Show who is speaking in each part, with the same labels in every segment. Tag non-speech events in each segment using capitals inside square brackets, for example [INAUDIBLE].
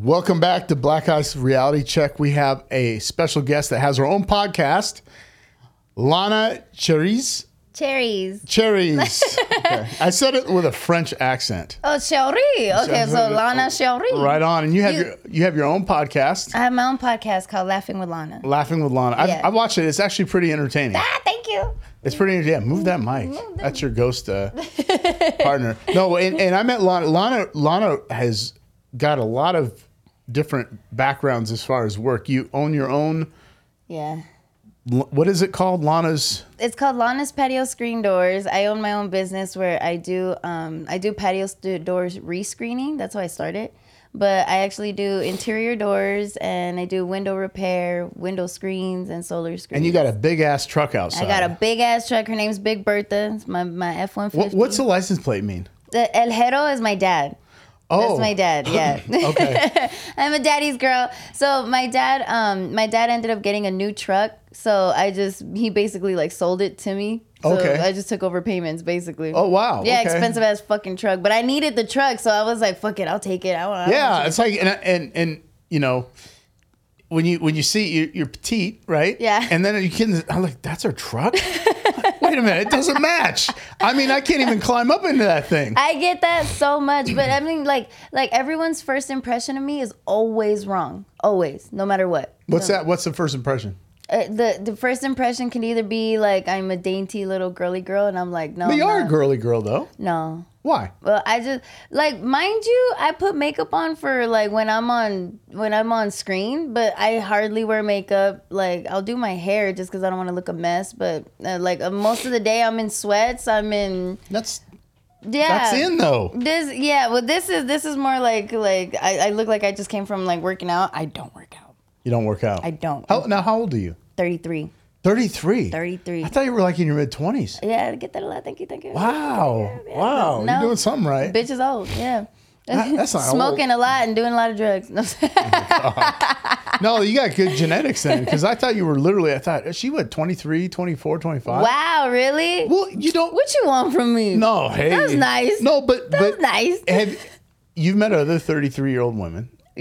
Speaker 1: Welcome back to Black Ice Reality Check. We have a special guest that has her own podcast, Lana Chairez.
Speaker 2: Chairez.
Speaker 1: Chairez. [LAUGHS] Okay. I said it with a French accent.
Speaker 2: Oh, Cherie. Okay, so Lana Cherie.
Speaker 1: Right on. And you have
Speaker 2: You-
Speaker 1: your you have your own podcast,
Speaker 2: I have my own podcast called Laughing with Lana.
Speaker 1: Laughing with Lana. I've,
Speaker 2: Yeah.
Speaker 1: I've watched it. It's actually pretty entertaining.
Speaker 2: Ah, thank you.
Speaker 1: It's pretty. Yeah, move that mic. That's your ghost uh, [LAUGHS] partner. No, and, and I met Lana. Lana. Lana has got a lot of different backgrounds as far as work. You own your own.
Speaker 2: Yeah.
Speaker 1: L- What is it called? Lana's.
Speaker 2: It's called Lana's Patio Screen Doors. I own my own business where I do um, I do patio st- doors rescreening. That's how I started. But I actually do interior doors and I do window repair, window screens, and solar screens.
Speaker 1: And you got a big ass truck outside.
Speaker 2: I got a big ass truck. Her name's Big Bertha. It's my my F one fifty.
Speaker 1: what's the license plate mean?
Speaker 2: The El Hero is my dad.
Speaker 1: Oh,
Speaker 2: That's my dad. [LAUGHS] Yeah.
Speaker 1: okay. [LAUGHS]
Speaker 2: I'm a daddy's girl. So my dad, um, my dad ended up getting a new truck. So I just he basically like sold it to me. So
Speaker 1: Okay.
Speaker 2: I just took over payments basically.
Speaker 1: Oh wow.
Speaker 2: Yeah,
Speaker 1: okay.
Speaker 2: expensive ass fucking truck. But I needed the truck, so I was like, fuck it, I'll take it. I want
Speaker 1: Yeah, it's like and and and you know. When you when you see you're, you're petite, right?
Speaker 2: Yeah.
Speaker 1: And then you can. I'm like, that's her truck. [LAUGHS] Wait a minute, it doesn't match. I mean, I can't even climb up into that thing.
Speaker 2: I get that so much, but I mean, like, like everyone's first impression of me is always wrong, always, no matter what.
Speaker 1: What's that? What's the first impression?
Speaker 2: Uh, the the first impression can either be like I'm a dainty little girly girl, and I'm like, no, I'm
Speaker 1: are a
Speaker 2: not.
Speaker 1: girly girl, though.
Speaker 2: No,
Speaker 1: Why?
Speaker 2: Well, I just like mind you, I put makeup on for like when I'm on when I'm on screen, but I hardly wear makeup. Like I'll do my hair just because I don't want to look a mess. But uh, like uh, most of the day, I'm in sweats. I'm in
Speaker 1: That's
Speaker 2: yeah.
Speaker 1: that's in though.
Speaker 2: This yeah. Well, this is this is more like like I, I look like I just came from like working out. I don't work out.
Speaker 1: You don't work out.
Speaker 2: I don't.
Speaker 1: How, now, how old are you?
Speaker 2: Thirty three.
Speaker 1: Thirty three.
Speaker 2: 33.
Speaker 1: I thought you were like in your mid twenties.
Speaker 2: Yeah, get that a lot. Thank you. Thank you.
Speaker 1: Wow. Wow.
Speaker 2: No.
Speaker 1: You're doing something right.
Speaker 2: Bitch is old. Yeah.
Speaker 1: That- that's not [LAUGHS]
Speaker 2: Smoking a lot and doing a lot of drugs. No. [LAUGHS]
Speaker 1: No, you got good genetics then. Because I thought you were literally, I thought, she what, 23, 24, 25?
Speaker 2: wow, really?
Speaker 1: Well, you don't.
Speaker 2: What you want from me?
Speaker 1: No, hey.
Speaker 2: That was nice.
Speaker 1: No, but.
Speaker 2: That
Speaker 1: but
Speaker 2: was nice.
Speaker 1: Have, you've met other 33 year old women, [LAUGHS]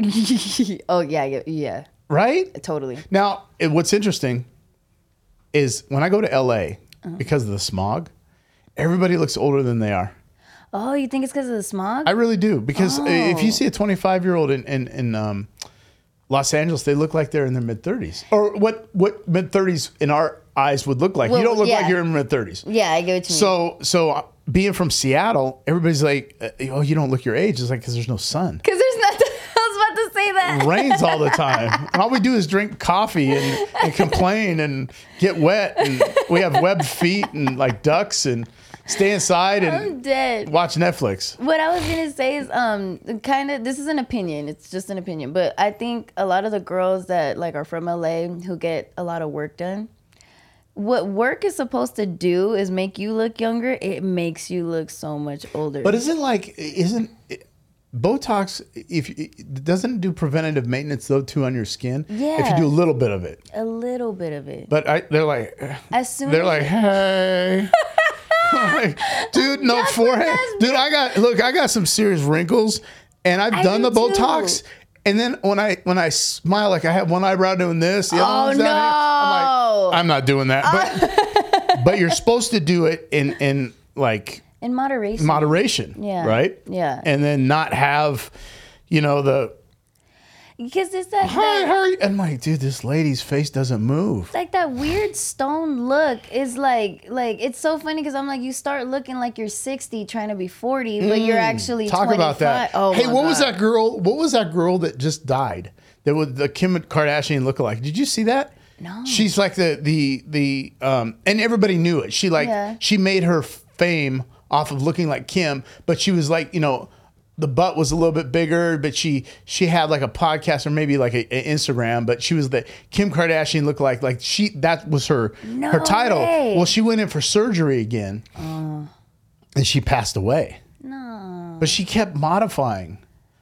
Speaker 2: oh yeah, yeah, yeah,
Speaker 1: right?
Speaker 2: totally.
Speaker 1: Now, what's interesting is when I go to LA
Speaker 2: Uh-huh.
Speaker 1: because of the smog, everybody looks older than they are.
Speaker 2: Oh, you think it's because of the smog?
Speaker 1: I really do because if you
Speaker 2: Oh.
Speaker 1: see a 25 year old in in, in um, Los Angeles, they look like they're in their mid 30s, or what what mid 30s in our eyes would look like. you don't look like you're in mid 30s.
Speaker 2: yeah, I get what you mean.
Speaker 1: So so uh, being from Seattle, everybody's like, uh, oh, you don't look your age. It's like because there's no sun.
Speaker 2: Because there's nothing. I was about to say that.
Speaker 1: rains all the time. And all we do is drink coffee and, and complain and get wet. And we have webbed feet and like ducks and stay inside
Speaker 2: I'm
Speaker 1: and
Speaker 2: dead.
Speaker 1: watch Netflix.
Speaker 2: What I was gonna say is, um, kind of. This is an opinion. It's just an opinion, but I think a lot of the girls that like are from LA who get a lot of work done. What work is supposed to do is make you look younger. It makes you look so much older.
Speaker 1: But isn't like isn't Botox if it doesn't do preventative maintenance though too on your skin? yeah. If you do a little bit of it.
Speaker 2: a little bit of it.
Speaker 1: But I, they're like
Speaker 2: As soon
Speaker 1: they're
Speaker 2: as
Speaker 1: like, hey. [LAUGHS] Like, dude, no
Speaker 2: That's
Speaker 1: forehead. Dude, I got look, I got some serious wrinkles, and I've
Speaker 2: I
Speaker 1: done the Botox.
Speaker 2: too.
Speaker 1: And then when I when I smile, like I have one eyebrow doing this, the other
Speaker 2: Oh,
Speaker 1: one's down here. I'm
Speaker 2: no.
Speaker 1: like, I'm not doing that. But [LAUGHS] but you're supposed to do it in in like
Speaker 2: in moderation.
Speaker 1: moderation.
Speaker 2: Yeah.
Speaker 1: Right?
Speaker 2: Yeah.
Speaker 1: And then not have, you know, the
Speaker 2: because it's that,
Speaker 1: how? And I'm like, dude, this lady's face doesn't move.
Speaker 2: like that weird stone look is like like it's so funny because I'm like you start looking like you're 60 trying to be 40 but you're actually
Speaker 1: Mm. Talk
Speaker 2: 25.
Speaker 1: about that.
Speaker 2: Oh
Speaker 1: hey, what was that girl? What was that girl that just died? That was the Kim Kardashian lookalike. Did you see that?
Speaker 2: No.
Speaker 1: She's like the the the um, and everybody knew it. She like
Speaker 2: Yeah.
Speaker 1: she made her fame off of looking like Kim, but she was like you know. The butt was a little bit bigger, but she she had like a podcast or maybe like a, a Instagram. But she was the Kim Kardashian look like like she that was her
Speaker 2: No
Speaker 1: her title.
Speaker 2: way.
Speaker 1: Well, she went in for surgery again, and she passed away.
Speaker 2: No.
Speaker 1: But she kept modifying,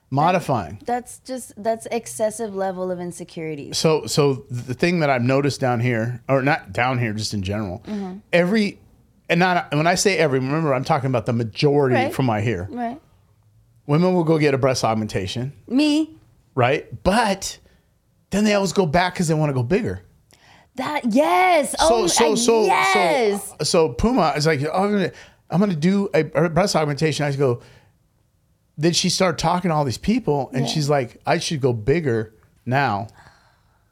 Speaker 1: modifying.
Speaker 2: That's just that's excessive level of insecurity.
Speaker 1: So, so the thing that I've noticed down here, or not down here, just in general,
Speaker 2: Mm-hmm.
Speaker 1: every, and not when I say every, remember I'm talking about the majority
Speaker 2: Right.
Speaker 1: from my here.
Speaker 2: Right.
Speaker 1: Women will go get a breast augmentation.
Speaker 2: Me.
Speaker 1: right? But then they always go back because they want to go bigger.
Speaker 2: That yes. oh,
Speaker 1: so so so
Speaker 2: yes.
Speaker 1: so so Puma is like, oh, I'm gonna I'm gonna do a, breast augmentation. I just go. Then she started talking to all these people, and she's like, I should go bigger now,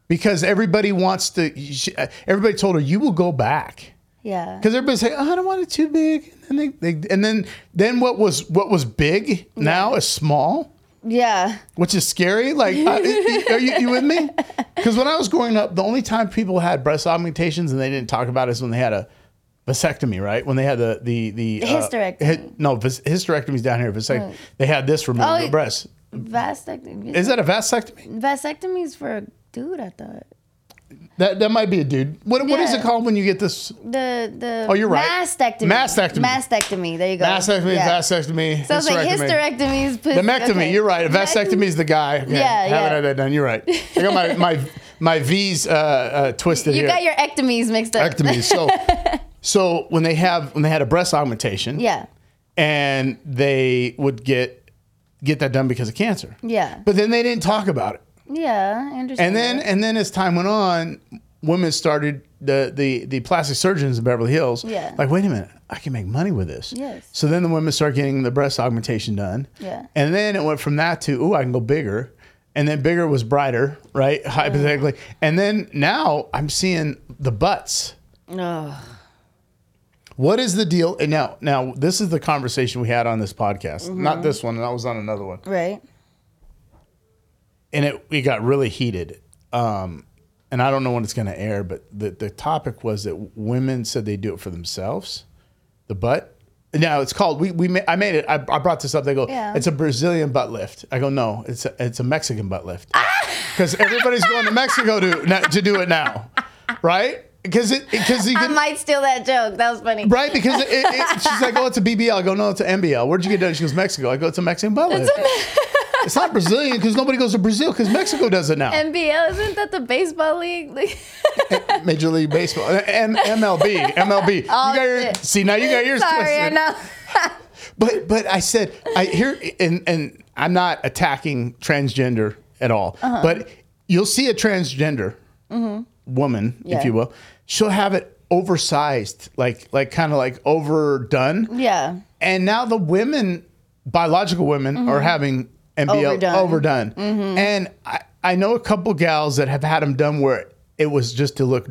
Speaker 1: because everybody wants to. She, uh, everybody told her you will go back.
Speaker 2: Yeah.
Speaker 1: Because everybody's like, oh, I don't want it too big, and then they, they and then then what was what was big now is small
Speaker 2: Yeah.
Speaker 1: which is scary. Like, are you, you with me? [LAUGHS] Because when I was growing up, the only time people had breast augmentations and they didn't talk about it is when they had a vasectomy, right? When they had the the the uh,
Speaker 2: Hysterectomy.
Speaker 1: hy- no, vas- hysterectomy's down here. Vasect- They had this removed
Speaker 2: Oh,
Speaker 1: the breast.
Speaker 2: Vasectomy.
Speaker 1: Is that a vasectomy?
Speaker 2: vasectomy is for a dude? I thought
Speaker 1: That that might be a dude. What what is it called when you get this
Speaker 2: the the.
Speaker 1: Oh, you're right.
Speaker 2: Mastectomy.
Speaker 1: Mastectomy.
Speaker 2: Mastectomy. There you go.
Speaker 1: mastectomy
Speaker 2: Yeah.
Speaker 1: Vasectomy.
Speaker 2: So it's like
Speaker 1: hysterectomy.
Speaker 2: is.
Speaker 1: The mectomy,
Speaker 2: okay.
Speaker 1: you're right. A vasectomy is the guy. Okay,
Speaker 2: Yeah,
Speaker 1: Haven't had that done. You're right. I got my my my V's uh, uh, twisted
Speaker 2: You
Speaker 1: here.
Speaker 2: got your ectomies mixed up.
Speaker 1: ectomy. So, [LAUGHS] so when they have when they had a breast augmentation,
Speaker 2: Yeah.
Speaker 1: and they would get get that done because of cancer,
Speaker 2: Yeah.
Speaker 1: but then they didn't talk about it,
Speaker 2: Yeah. I understand.
Speaker 1: and then and then as time went on, women started the the the plastic surgeons in Beverly Hills,
Speaker 2: Yeah.
Speaker 1: like wait a minute, I can make money with this.
Speaker 2: Yes.
Speaker 1: So then the women start getting the breast augmentation done.
Speaker 2: Yeah.
Speaker 1: And then it went from that to oh I can go bigger. And then bigger was brighter, right? Hypothetically. And then now I'm seeing the butts.
Speaker 2: Ugh.
Speaker 1: What is the deal? And now, now this is the conversation we had on this podcast.
Speaker 2: Mm-hmm.
Speaker 1: Not this one. That was on another one,
Speaker 2: right.
Speaker 1: And it it got really heated. Um, and I don't know when it's going to air, but the the topic was that women said they do it for themselves, the butt. Now it's called we we ma- I made it. I, I brought this up. They go,
Speaker 2: Yeah.
Speaker 1: it's a Brazilian butt lift. I go, no, it's a, it's a Mexican butt lift
Speaker 2: Ah! [LAUGHS]
Speaker 1: because everybody's going to Mexico to to do it now, right? Because it because you
Speaker 2: I
Speaker 1: can.
Speaker 2: might steal that joke. That was funny.
Speaker 1: Right, because it, it, it- she's like, oh, it's a BBL. I go, no, it's an MBL. Where'd you get done? She goes, Mexico. I go, it's a Mexican butt lift. [LAUGHS] It's not Brazilian because nobody goes to Brazil because Mexico does it now.
Speaker 2: NBL isn't that the baseball league? Like, [LAUGHS]
Speaker 1: Major League Baseball and MLB, MLB. you got your see now you got yours
Speaker 2: Sorry, I know. [LAUGHS]
Speaker 1: But but I said I hear and and I'm not attacking transgender at all.
Speaker 2: Uh-huh.
Speaker 1: But you'll see a transgender woman,
Speaker 2: Mm-hmm. Yeah.
Speaker 1: if you will. She'll have it oversized, like like kind of like overdone.
Speaker 2: yeah.
Speaker 1: And now the women, biological women, are having MBL
Speaker 2: Overdone.
Speaker 1: overdone. Mm-hmm. And I, I know a couple gals that have had them done where it was just to look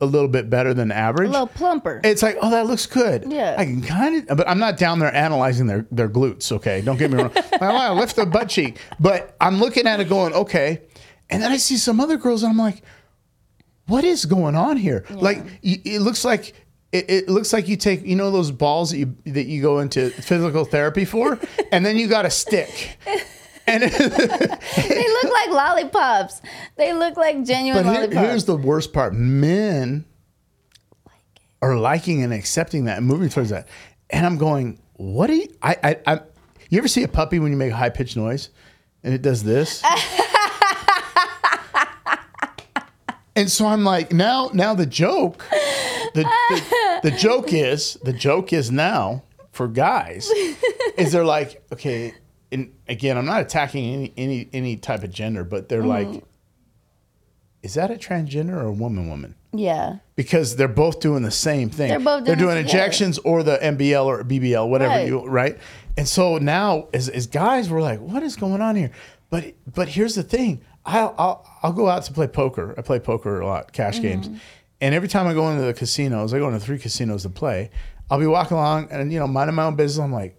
Speaker 1: a little bit better than average.
Speaker 2: A little plumper.
Speaker 1: It's like, oh, that looks good.
Speaker 2: Yeah.
Speaker 1: I can kind of, but I'm not down there analyzing their, their glutes. Okay. Don't get me wrong. [LAUGHS] I want to lift the butt cheek, but I'm looking at it going, okay. And then I see some other girls and I'm like, what is going on here? Like, it looks like, it, it looks like you take, you know, those balls that you, that you go into physical therapy for, [LAUGHS] and then you got a stick. [LAUGHS] And [LAUGHS]
Speaker 2: they look like lollipops. They look like genuine
Speaker 1: But
Speaker 2: lollipops.
Speaker 1: here's the worst part: men are liking and accepting that and moving towards that. And I'm going, what do you? I, I, I you ever see a puppy when you make a high pitched noise and it does this? [LAUGHS] and so I'm like, now, now the joke, the, the, [LAUGHS] the joke is, the joke is now for guys, is they're like, okay, and again, I'm not attacking any any any type of gender, but they're
Speaker 2: Mm-hmm.
Speaker 1: like, is that a transgender or a woman woman?
Speaker 2: yeah.
Speaker 1: Because they're both doing the same thing.
Speaker 2: They're both
Speaker 1: They're
Speaker 2: doing
Speaker 1: doing
Speaker 2: it together.
Speaker 1: injections or the MBL or BBL, whatever
Speaker 2: Right.
Speaker 1: you right. And so now, as, as guys, we're like, what is going on here? But but here's the thing: I'll I'll, I'll go out to play poker. I play poker a lot, cash
Speaker 2: Mm-hmm.
Speaker 1: games, and every time I go into the casinos, I go into three casinos to play. I'll be walking along and you know minding my own business. I'm like,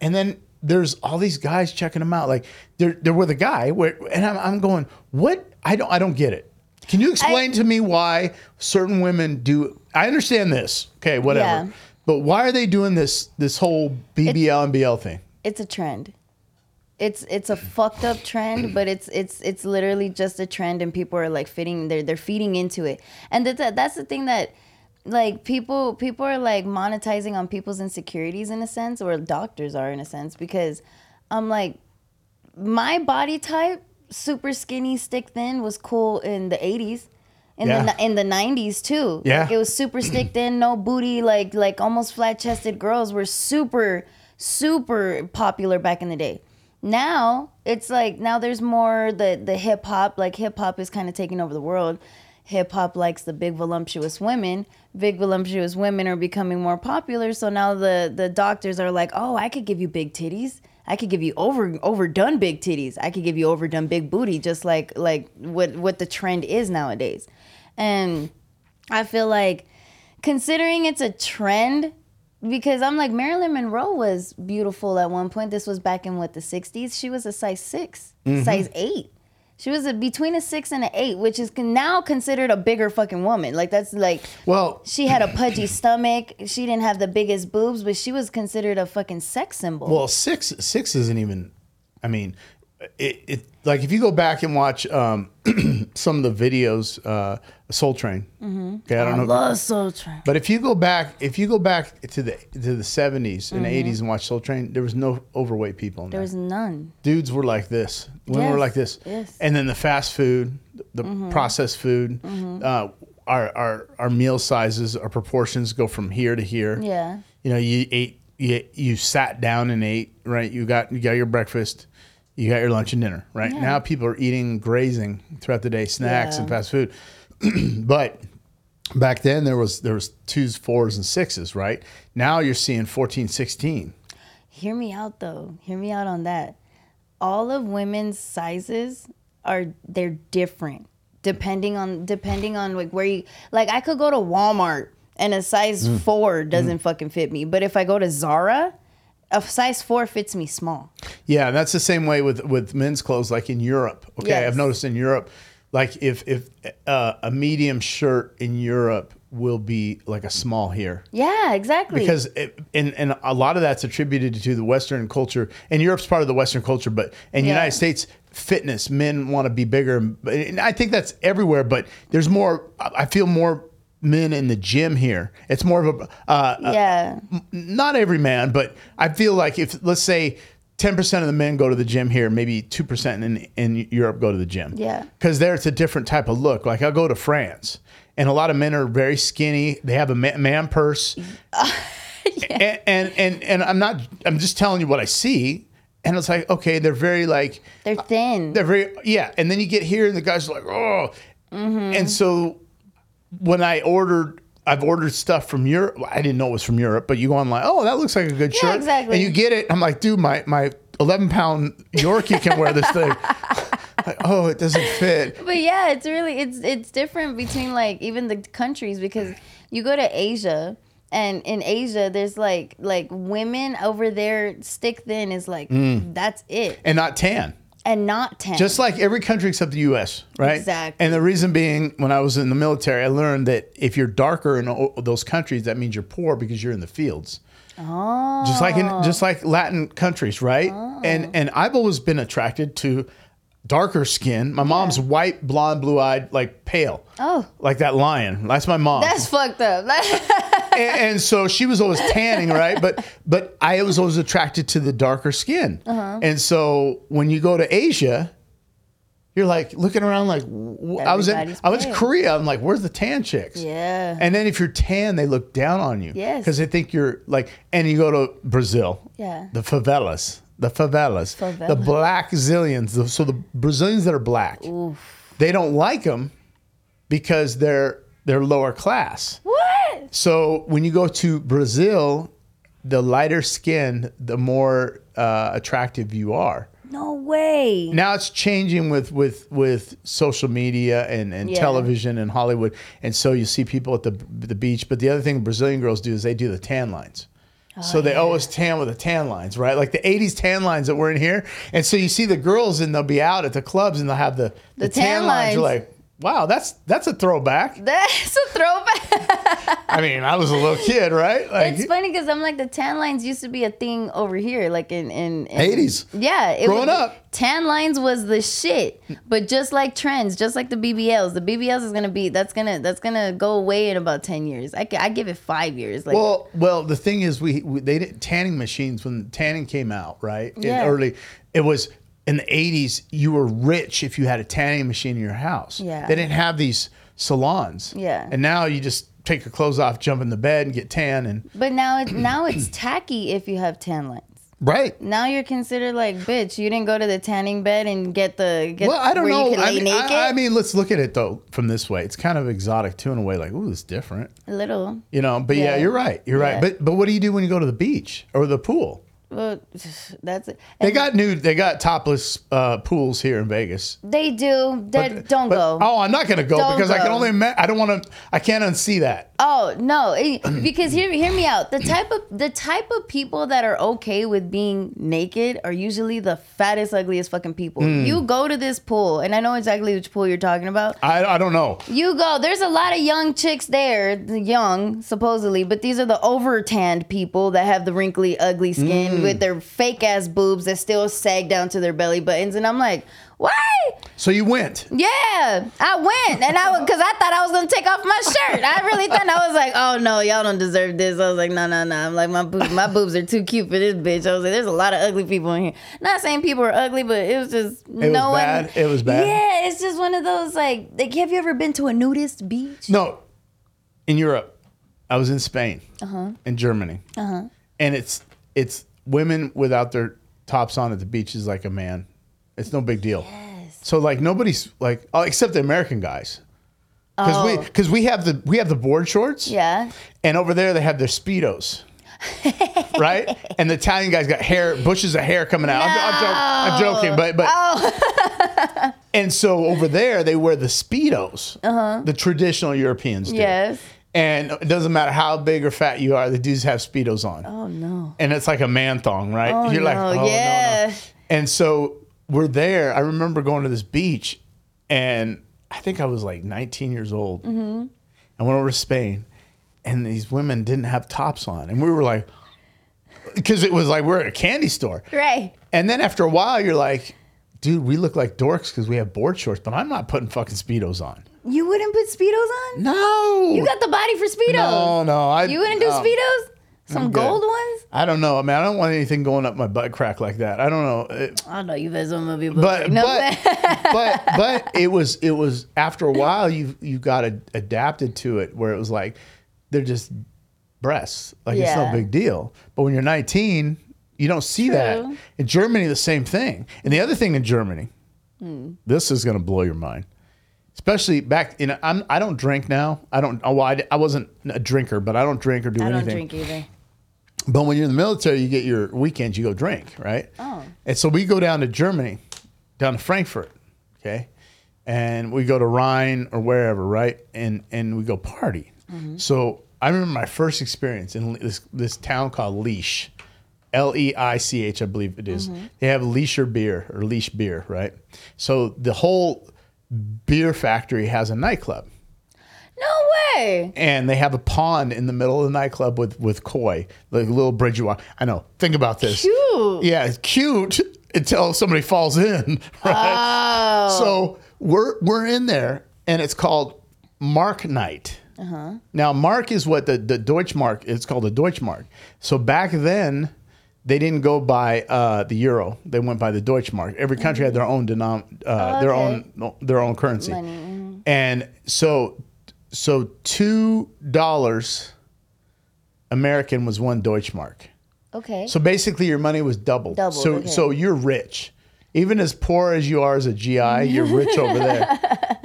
Speaker 1: and then there's all these guys checking them out. Like they're they're with a guy where, and I'm, I'm going, what? I don't I don't get it. Can you explain to me why certain women do? I understand this, okay, whatever.
Speaker 2: Yeah.
Speaker 1: But why are they doing this this whole BBL and BL thing?
Speaker 2: It's a trend. It's it's a fucked up trend, but it's it's it's literally just a trend, and people are like fitting they're they're feeding into it, and that that's the thing that like people people are like monetizing on people's insecurities in a sense, or doctors are in a sense, because I'm like my body type, super skinny, stick thin, was cool in the '80s. In
Speaker 1: Yeah.
Speaker 2: the in the '90s too,
Speaker 1: Yeah.
Speaker 2: like it was super stick [CLEARS THROAT] thin, no booty, like like almost flat chested girls were super super popular back in the day. now it's like now there's more the the hip hop like hip hop is kind of taking over the world hip hop likes the big voluptuous women big voluptuous women are becoming more popular so now the the doctors are like oh i could give you big titties i could give you over overdone big titties i could give you overdone big booty just like like what what the trend is nowadays and i feel like considering it's a trend because I'm like Marilyn Monroe was beautiful at one point. This was back in what the 60s. She was a size 6, mm-hmm. size 8. She was a, between a 6 and an 8, which is con- now considered a bigger fucking woman. Like that's like
Speaker 1: Well,
Speaker 2: she had a pudgy stomach. She didn't have the biggest boobs, but she was considered a fucking sex symbol.
Speaker 1: well, six six isn't even. I mean, it, it like if you go back and watch um, [CLEARS THROAT] some of the videos, uh, Soul Train.
Speaker 2: Mm-hmm.
Speaker 1: Okay, I don't know.
Speaker 2: love Soul Train.
Speaker 1: But if you go back, if you go back to the to the seventies and
Speaker 2: Mm-hmm.
Speaker 1: eighties and watch Soul Train, there was no overweight people in
Speaker 2: There
Speaker 1: there.
Speaker 2: was none.
Speaker 1: Dudes were like this, women were like this,
Speaker 2: yes. Mm-hmm.
Speaker 1: and then the fast food, the processed food, uh, our our our meal sizes, our proportions go from here to here.
Speaker 2: Yeah.
Speaker 1: You know, you ate, you you sat down and ate, right? You got you got your breakfast, you got your lunch and dinner, right?
Speaker 2: Yeah.
Speaker 1: Now people are eating, grazing throughout the day, snacks and fast food, [CLEARS THROAT] but back then there was there was twos fours and sixes right now you're seeing 14 16
Speaker 2: Hear me out though. Hear me out on that. All of women's sizes are they're different depending on depending on like where you like I could go to Walmart and a size
Speaker 1: Mm.
Speaker 2: 4 doesn't fucking fit me, but if I go to Zara, a size 4 fits me small.
Speaker 1: yeah that's the same way with with men's clothes like in europe okay
Speaker 2: Yes.
Speaker 1: i've noticed in europe like if if uh, a medium shirt in europe will be like a small here
Speaker 2: Yeah, exactly.
Speaker 1: because it, and and a lot of that's attributed to the Western culture, and Europe's part of the Western culture. But in the United States, fitness men want to be bigger, and I think that's everywhere. But there's more. I feel more men in the gym here. It's more of a uh,
Speaker 2: yeah.
Speaker 1: not every man, but I feel like if let's say. 10% of the men go to the gym here, maybe 2% in, in Europe go to the gym.
Speaker 2: Yeah.
Speaker 1: Because there it's a different type of look. Like I'll go to France and a lot of men are very skinny. They have a man purse. [LAUGHS] and, and, and, and I'm not, I'm just telling you what I see. And it's like, okay, they're very like,
Speaker 2: They're thin.
Speaker 1: they're very, yeah. And then you get here and the guy's are like, oh.
Speaker 2: Mm-hmm.
Speaker 1: And so when I ordered, I've ordered stuff from Europe. I didn't know it was from Europe, but you go online, oh, that looks like a good shirt.
Speaker 2: exactly.
Speaker 1: And you get it. I'm like, dude, my, my 11 pound Yorkie can wear this thing. [LAUGHS] like, oh, it doesn't fit.
Speaker 2: But yeah, it's really it's it's different between like even the countries because you go to Asia and in Asia there's like like women over there stick thin is like
Speaker 1: Mm.
Speaker 2: that's it
Speaker 1: And not tan.
Speaker 2: And not tan.
Speaker 1: Just like every country except the U.S., right?
Speaker 2: Exactly.
Speaker 1: And the reason being, when I was in the military, I learned that if you're darker in those countries, that means you're poor because you're in the fields.
Speaker 2: oh,
Speaker 1: Just like in just like Latin countries, right? Oh. And and I've always been attracted to darker skin. My mom's white, blonde, blue eyed, like pale.
Speaker 2: Oh.
Speaker 1: like that lion. That's my mom.
Speaker 2: that's fucked up. [LAUGHS]
Speaker 1: and, and so she was always tanning, right? But but I was always attracted to the darker skin.
Speaker 2: Uh-huh.
Speaker 1: And so when you go to Asia, you're like looking around like I was in I to
Speaker 2: pale.
Speaker 1: Korea. I'm like, where's the tan chicks?
Speaker 2: yeah.
Speaker 1: And then if you're tan, they look down on you.
Speaker 2: Yes.
Speaker 1: Because they think you're like, and you go to Brazil.
Speaker 2: Yeah.
Speaker 1: The favelas. The favelas.
Speaker 2: Favela.
Speaker 1: The black zillions. the- So the Brazilians that are black, they don't like them because they're they're lower class.
Speaker 2: what?
Speaker 1: So when you go to Brazil, the lighter skin, the more uh, attractive you are.
Speaker 2: No way.
Speaker 1: Now it's changing with with with social media and, and
Speaker 2: Yeah.
Speaker 1: television and Hollywood, and so you see people at the the beach. But the other thing Brazilian girls do is they do the tan lines.
Speaker 2: Oh,
Speaker 1: so they always tan with the tan lines, right? Like the '80s tan lines that were in here, and so you see the girls and they'll be out at the clubs and they'll have the the,
Speaker 2: The
Speaker 1: tan,
Speaker 2: tan
Speaker 1: lines. You're
Speaker 2: lines.
Speaker 1: like, wow, that's that's a throwback. [LAUGHS]
Speaker 2: That's a throwback.
Speaker 1: I mean, I was a little kid, right? Like
Speaker 2: it's funny because I'm like the tan lines used to be a thing over here, like in in, in
Speaker 1: 80s.
Speaker 2: Yeah, it
Speaker 1: Growing
Speaker 2: was,
Speaker 1: up.
Speaker 2: tan lines was the shit. But just like trends, just like the BBLs, the BBLs is gonna be that's gonna that's gonna go away in about ten years. I, I give it five years. Like
Speaker 1: Well, well, the thing is, we, we they didn't tanning machines when tanning came out, right? In
Speaker 2: Yeah.
Speaker 1: early, it was in the '80s. You were rich if you had a tanning machine in your house.
Speaker 2: Yeah.
Speaker 1: they didn't have these salons.
Speaker 2: Yeah.
Speaker 1: and now you just take your clothes off, jump in the bed, and get tan. And
Speaker 2: but now it's now it's [CLEARS THROAT] tacky if you have tan lines.
Speaker 1: Right.
Speaker 2: Now you're considered like bitch. You didn't go to the tanning bed and get the get
Speaker 1: Well, I don't know. I mean,
Speaker 2: naked.
Speaker 1: I, I mean, let's look at it though from this way. It's kind of exotic too in a way. Like, ooh, it's different.
Speaker 2: a little.
Speaker 1: You know. But yeah,
Speaker 2: Yeah.
Speaker 1: you're right. You're right. But but what do you do when you go to the beach or the pool?
Speaker 2: Well, [SIGHS] that's it.
Speaker 1: They got nude. They got topless uh, pools here in Vegas.
Speaker 2: They do. That don't
Speaker 1: But-
Speaker 2: go.
Speaker 1: Oh, I'm not going to go
Speaker 2: Don't
Speaker 1: because I can only. Ima- I don't want to. I can't unsee that.
Speaker 2: Oh no! [CLEARS THROAT] Because hear hear me out. The type of the type of people that are okay with being naked are usually the fattest, ugliest fucking people.
Speaker 1: Hmm.
Speaker 2: You go to this pool, and I know exactly which pool you're talking about.
Speaker 1: I, I don't know.
Speaker 2: You go. There's a lot of young chicks there, young supposedly, but these are the over tanned people that have the wrinkly, ugly skin
Speaker 1: Hmm.
Speaker 2: with their fake ass boobs that still sag down to their belly buttons, and I'm like, why?
Speaker 1: So you went.
Speaker 2: Yeah, I went, and I because I thought I was gonna take off my shirt. I really thought I was like, oh no, y'all don't deserve this. I was like, no, no, no. I'm like my boobs, my boobs are too cute for this bitch. I was like, there's a lot of ugly people in here. Not saying people are ugly, but it was just
Speaker 1: It was
Speaker 2: no one.
Speaker 1: bad? It was bad?
Speaker 2: Yeah, it's just one of those like, like, have you ever been to a nudist beach?
Speaker 1: No, in Europe, I was in Spain, in Germany, and it's it's women without their tops on at the beach is like a man. It's no big deal. So like nobody's like oh, except the American guys, because we
Speaker 2: Oh.
Speaker 1: because we have the we have the board shorts.
Speaker 2: Yeah.
Speaker 1: And over there they have their speedos. [LAUGHS] right? And the Italian guys got hair, bushes of hair coming out. I'm, I'm, joking, I'm joking, but but
Speaker 2: Oh. [LAUGHS]
Speaker 1: and so over there they wear the speedos, the traditional Europeans do.
Speaker 2: Uh-huh. Yes.
Speaker 1: And it doesn't matter how big or fat you are, the dudes have speedos on,
Speaker 2: Oh no.
Speaker 1: and it's like a man thong, right?
Speaker 2: Oh,
Speaker 1: You're like,
Speaker 2: no,
Speaker 1: oh no, no.
Speaker 2: yeah.
Speaker 1: And so we're there. I remember going to this beach, and I think I was like 19 years old.
Speaker 2: Mm-hmm.
Speaker 1: I went over to Spain, and these women didn't have tops on, and we were like, because it was like we're at a candy store.
Speaker 2: Right.
Speaker 1: And then after a while, you're like, dude, we look like dorks because we have board shorts, but I'm not putting fucking speedos on.
Speaker 2: You wouldn't put speedos on?
Speaker 1: No,
Speaker 2: You got the body for speedos.
Speaker 1: no, no. I,
Speaker 2: You wouldn't do
Speaker 1: no.
Speaker 2: speedos? Some gold ones?
Speaker 1: I don't know. I mean, I don't want anything going up my butt crack like that. I don't know. It-
Speaker 2: I know you've had some of your
Speaker 1: but
Speaker 2: no,
Speaker 1: but [LAUGHS] but but it was it was after a while you you got a, adapted to it where it was like they're just breasts like it's no big deal but when you're 19 you don't see that in germany the same thing and the other thing in germany
Speaker 2: Hmm.
Speaker 1: this is going to blow your mind especially back in I'm, i don't drink now i don't oh, well, I, I wasn't a drinker but i don't drink or do
Speaker 2: I don't
Speaker 1: anything
Speaker 2: drink either.
Speaker 1: but when you're in the military, you get your weekends, you go drink, right?
Speaker 2: Oh.
Speaker 1: And so we go down to Germany, down to Frankfurt, okay? And we go to Rhine or wherever, right? And and we go party. Mm-hmm. So I remember my first experience in this this town called Leash. L E I C H, I believe it is. Mm-hmm. They have Leisure beer or Leash beer, right? So the whole beer factory has a nightclub
Speaker 2: No way.
Speaker 1: and they have a pond in the middle of the nightclub with with koi, like a little bridge you walk. I know. Think about this.
Speaker 2: Cute.
Speaker 1: Yeah, it's cute until somebody falls in. [LAUGHS] Right.
Speaker 2: Oh.
Speaker 1: So we're we're in there, and it's called Mark Night.
Speaker 2: Uh-huh.
Speaker 1: Now, Mark is what the the Deutschmark. It's called the Deutschmark. So back then. They didn't go by uh, the euro; they went by the Deutschmark. Every country had their own denom- uh, their
Speaker 2: Okay.
Speaker 1: own their own currency,
Speaker 2: Money, mhm.
Speaker 1: and so so two dollars American was one Deutschmark.
Speaker 2: Okay.
Speaker 1: So basically, your money was doubled.
Speaker 2: Doubled,
Speaker 1: So
Speaker 2: okay.
Speaker 1: so you're rich, even as poor as you are as a GI, you're rich over there. [LAUGHS]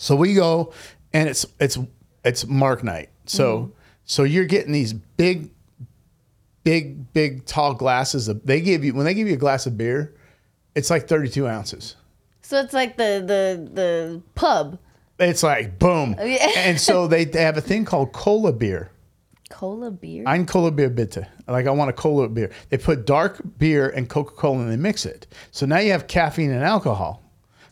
Speaker 1: So we go, and it's it's it's Mark night. So
Speaker 2: Mm-hmm.
Speaker 1: so you're getting these big, big, big, tall glasses of. They give you when they give you a glass of beer, it's like 32 ounces.
Speaker 2: so it's like the the the pub.
Speaker 1: It's like boom.
Speaker 2: Yeah.
Speaker 1: And so [LAUGHS] they, they have a thing called cola beer.
Speaker 2: Cola beer.
Speaker 1: Ein Cola Beer bitte. Like I want a cola beer. They put dark beer and Coca Cola and they mix it. So now you have caffeine and alcohol.